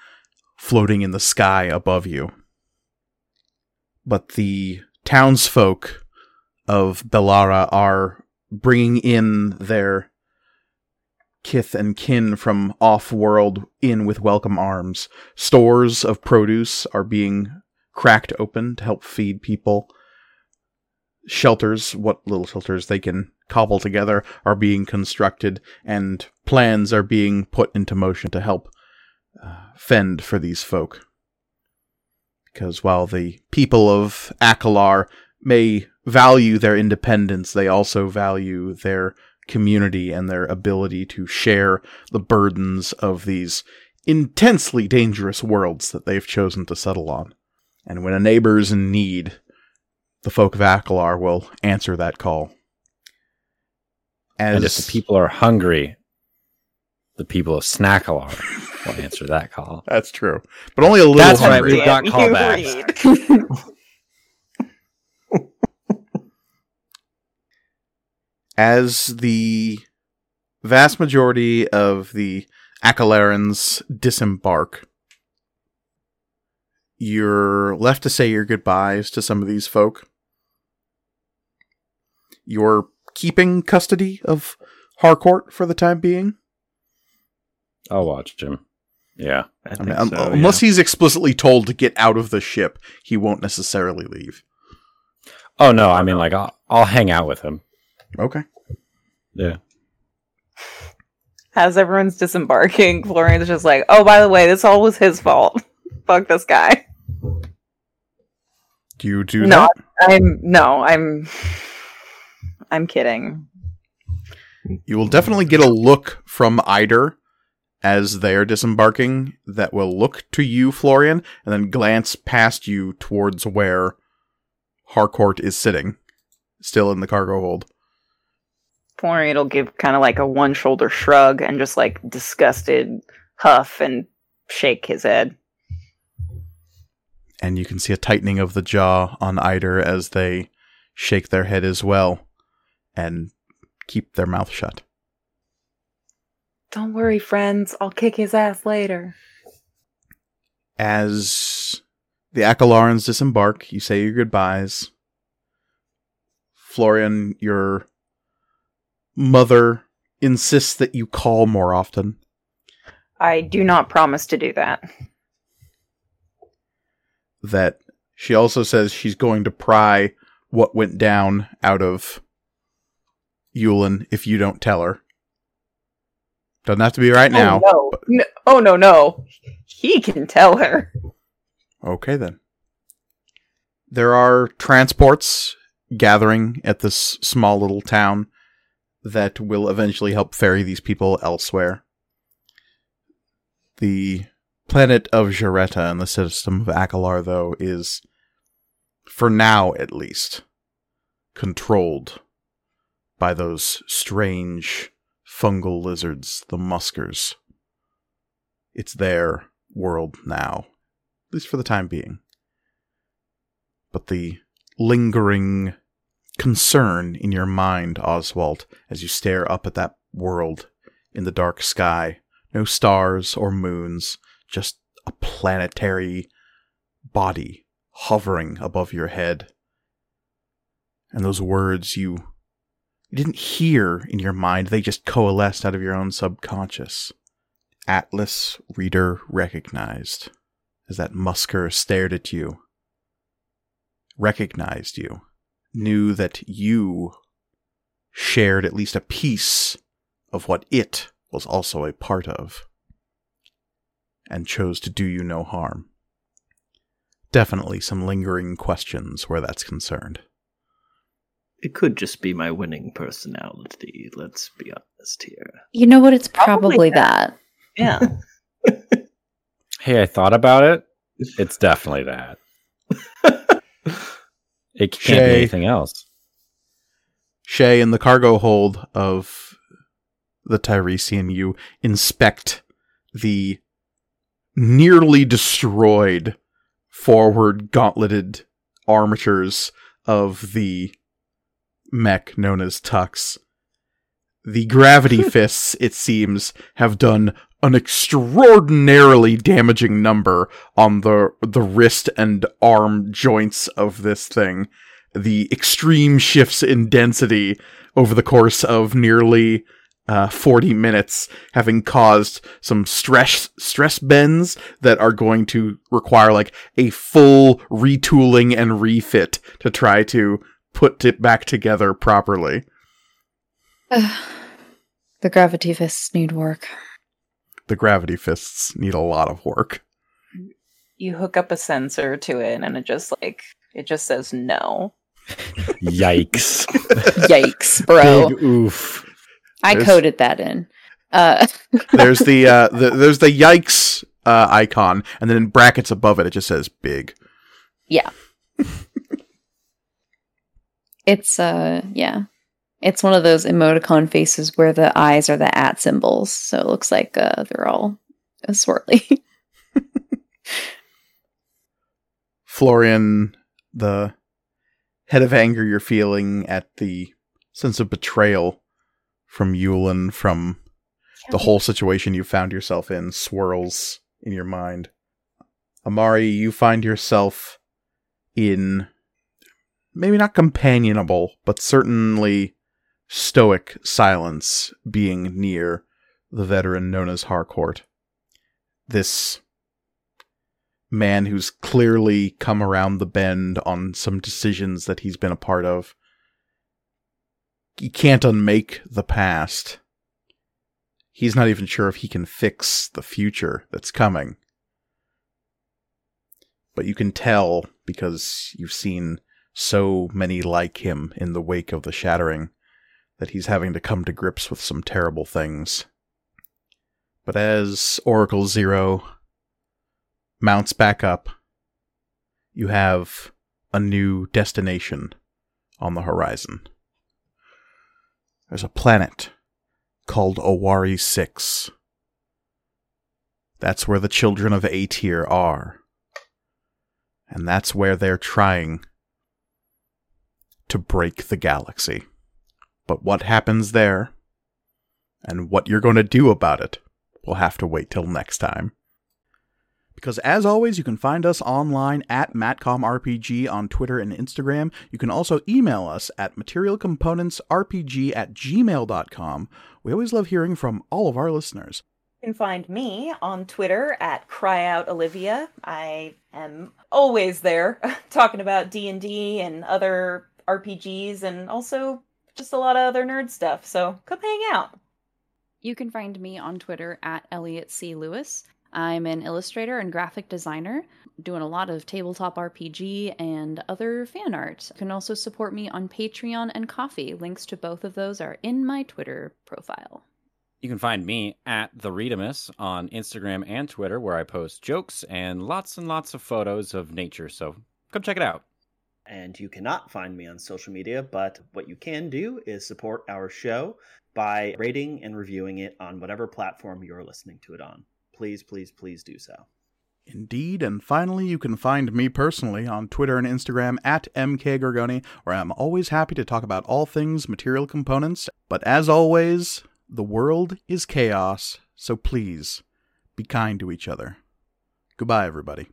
floating in the sky above you. But the townsfolk of Bellara are bringing in their kith and kin from off world in with welcome arms. Stores of produce are being cracked open to help feed people. Shelters, what little shelters they can cobble together, are being constructed, and plans are being put into motion to help uh, fend for these folk. Because while the people of Akalar may value their independence, they also value their community and their ability to share the burdens of these intensely dangerous worlds that they've chosen to settle on. And when a neighbor is in need, the folk of Akalar will answer that call. As And if the people are hungry, the people of Snackalar will answer that call. that's true, but only a little That's right, hungry. we've got callbacks. As the vast majority of the Akalarans disembark, you're left to say your goodbyes to some of these folk. You're keeping custody of Harcourt for the time being. I'll watch him. Yeah. I I think mean, so, unless yeah. he's explicitly told to get out of the ship, he won't necessarily leave. Oh no, I mean like I'll I'll hang out with him. Okay. Yeah. As everyone's disembarking, Florian's just like, oh, by the way, this all was his fault. Fuck this guy. Do you do No. that? I'm no, I'm I'm kidding. You will definitely get a look from Eider as they are disembarking that will look to you, Florian, and then glance past you towards where Harcourt is sitting, still in the cargo hold. Florian will give kind of like a one shoulder shrug and just like disgusted huff and shake his head. And you can see a tightening of the jaw on Eider as they shake their head as well and keep their mouth shut. Don't worry, friends. I'll kick his ass later. As the Akalarans disembark, you say your goodbyes. Florian, your mother insists that you call more often. I do not promise to do that. That she also says she's going to pry what went down out of Yulin if you don't tell her. Doesn't have to be right oh, now. Oh no. no! Oh no, no. He can tell her. Okay, then. There are transports gathering at this small little town that will eventually help ferry these people elsewhere. The planet of Jaretta and the system of Akalar, though, is, for now at least, controlled by those strange fungal lizards, the muskers. It's their world now at least for the time being. But the lingering concern in your mind, Oswald, as you stare up at that world in the dark sky, no stars or moons, just a planetary body hovering above your head. And those words you, didn't hear in your mind, they just coalesced out of your own subconscious. Atlas reader recognized as that musker stared at you, recognized you, knew that you shared at least a piece of what it was also a part of, and chose to do you no harm. Definitely some lingering questions where that's concerned. It could just be my winning personality. Let's be honest here. You know what? It's Probably probably that. Yeah. Hey, I thought about it. It's definitely that. It can't Shay. be anything else. Shay, in the cargo hold of the Tiresian, you inspect the nearly destroyed forward gauntleted armatures of the mech known as Tux. The gravity fists, it seems, have done an extraordinarily damaging number on the the wrist and arm joints of this thing. The extreme shifts in density over the course of nearly uh, 40 minutes, having caused some stress stress bends that are going to require like a full retooling and refit to try to put it back together properly. the gravity fists need work. The gravity fists need a lot of work. You hook up a sensor to it and it just like it just says no. Yikes. Yikes, bro! Big oof. I There's- coded that in. Uh, There's the, uh, the there's the yikes uh, icon, and then in brackets above it, it just says big. Yeah. it's uh, yeah, it's one of those emoticon faces where the eyes are the at symbols, so it looks like uh, they're all uh, swirly. Florian, the head of anger you're feeling at the sense of betrayal from Yulin, from the whole situation you found yourself in swirls in your mind. Amari, you find yourself in maybe not companionable, but certainly stoic silence being near the veteran known as Harcourt. This man who's clearly come around the bend on some decisions that he's been a part of. He can't unmake the past. He's not even sure if he can fix the future that's coming. But you can tell because you've seen so many like him in the wake of the shattering that he's having to come to grips with some terrible things. But as Oracle Zero mounts back up, you have a new destination on the horizon. There's a planet called Owari 6. That's where the children of Aetyr are. And that's where they're trying to break the galaxy. But what happens there, and what you're going to do about it, we'll have to wait till next time. Because as always, you can find us online at MatcomRPG on Twitter and Instagram. You can also email us at materialcomponentsrpg at gmail.com. We always love hearing from all of our listeners. You can find me on Twitter at CryOutOlivia. I am always there talking about D&D and other RPGs and also just a lot of other nerd stuff. So come hang out. You can find me on Twitter at Elliot C. Lewis. I'm an illustrator and graphic designer, doing a lot of tabletop RPG and other fan art. You can also support me on Patreon and Ko-fi. Links to both of those are in my Twitter profile. You can find me at the Readamus on Instagram and Twitter, where I post jokes and lots and lots of photos of nature. So come check it out. And you cannot find me on social media, but what you can do is support our show by rating and reviewing it on whatever platform you're listening to it on. Please, please, please do so. Indeed, and finally, you can find me personally on Twitter and Instagram at mkgorgoni, where I'm always happy to talk about all things material components. But as always, the world is chaos, so please be kind to each other. Goodbye, everybody.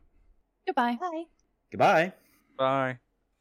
Goodbye. Bye. Goodbye. Bye.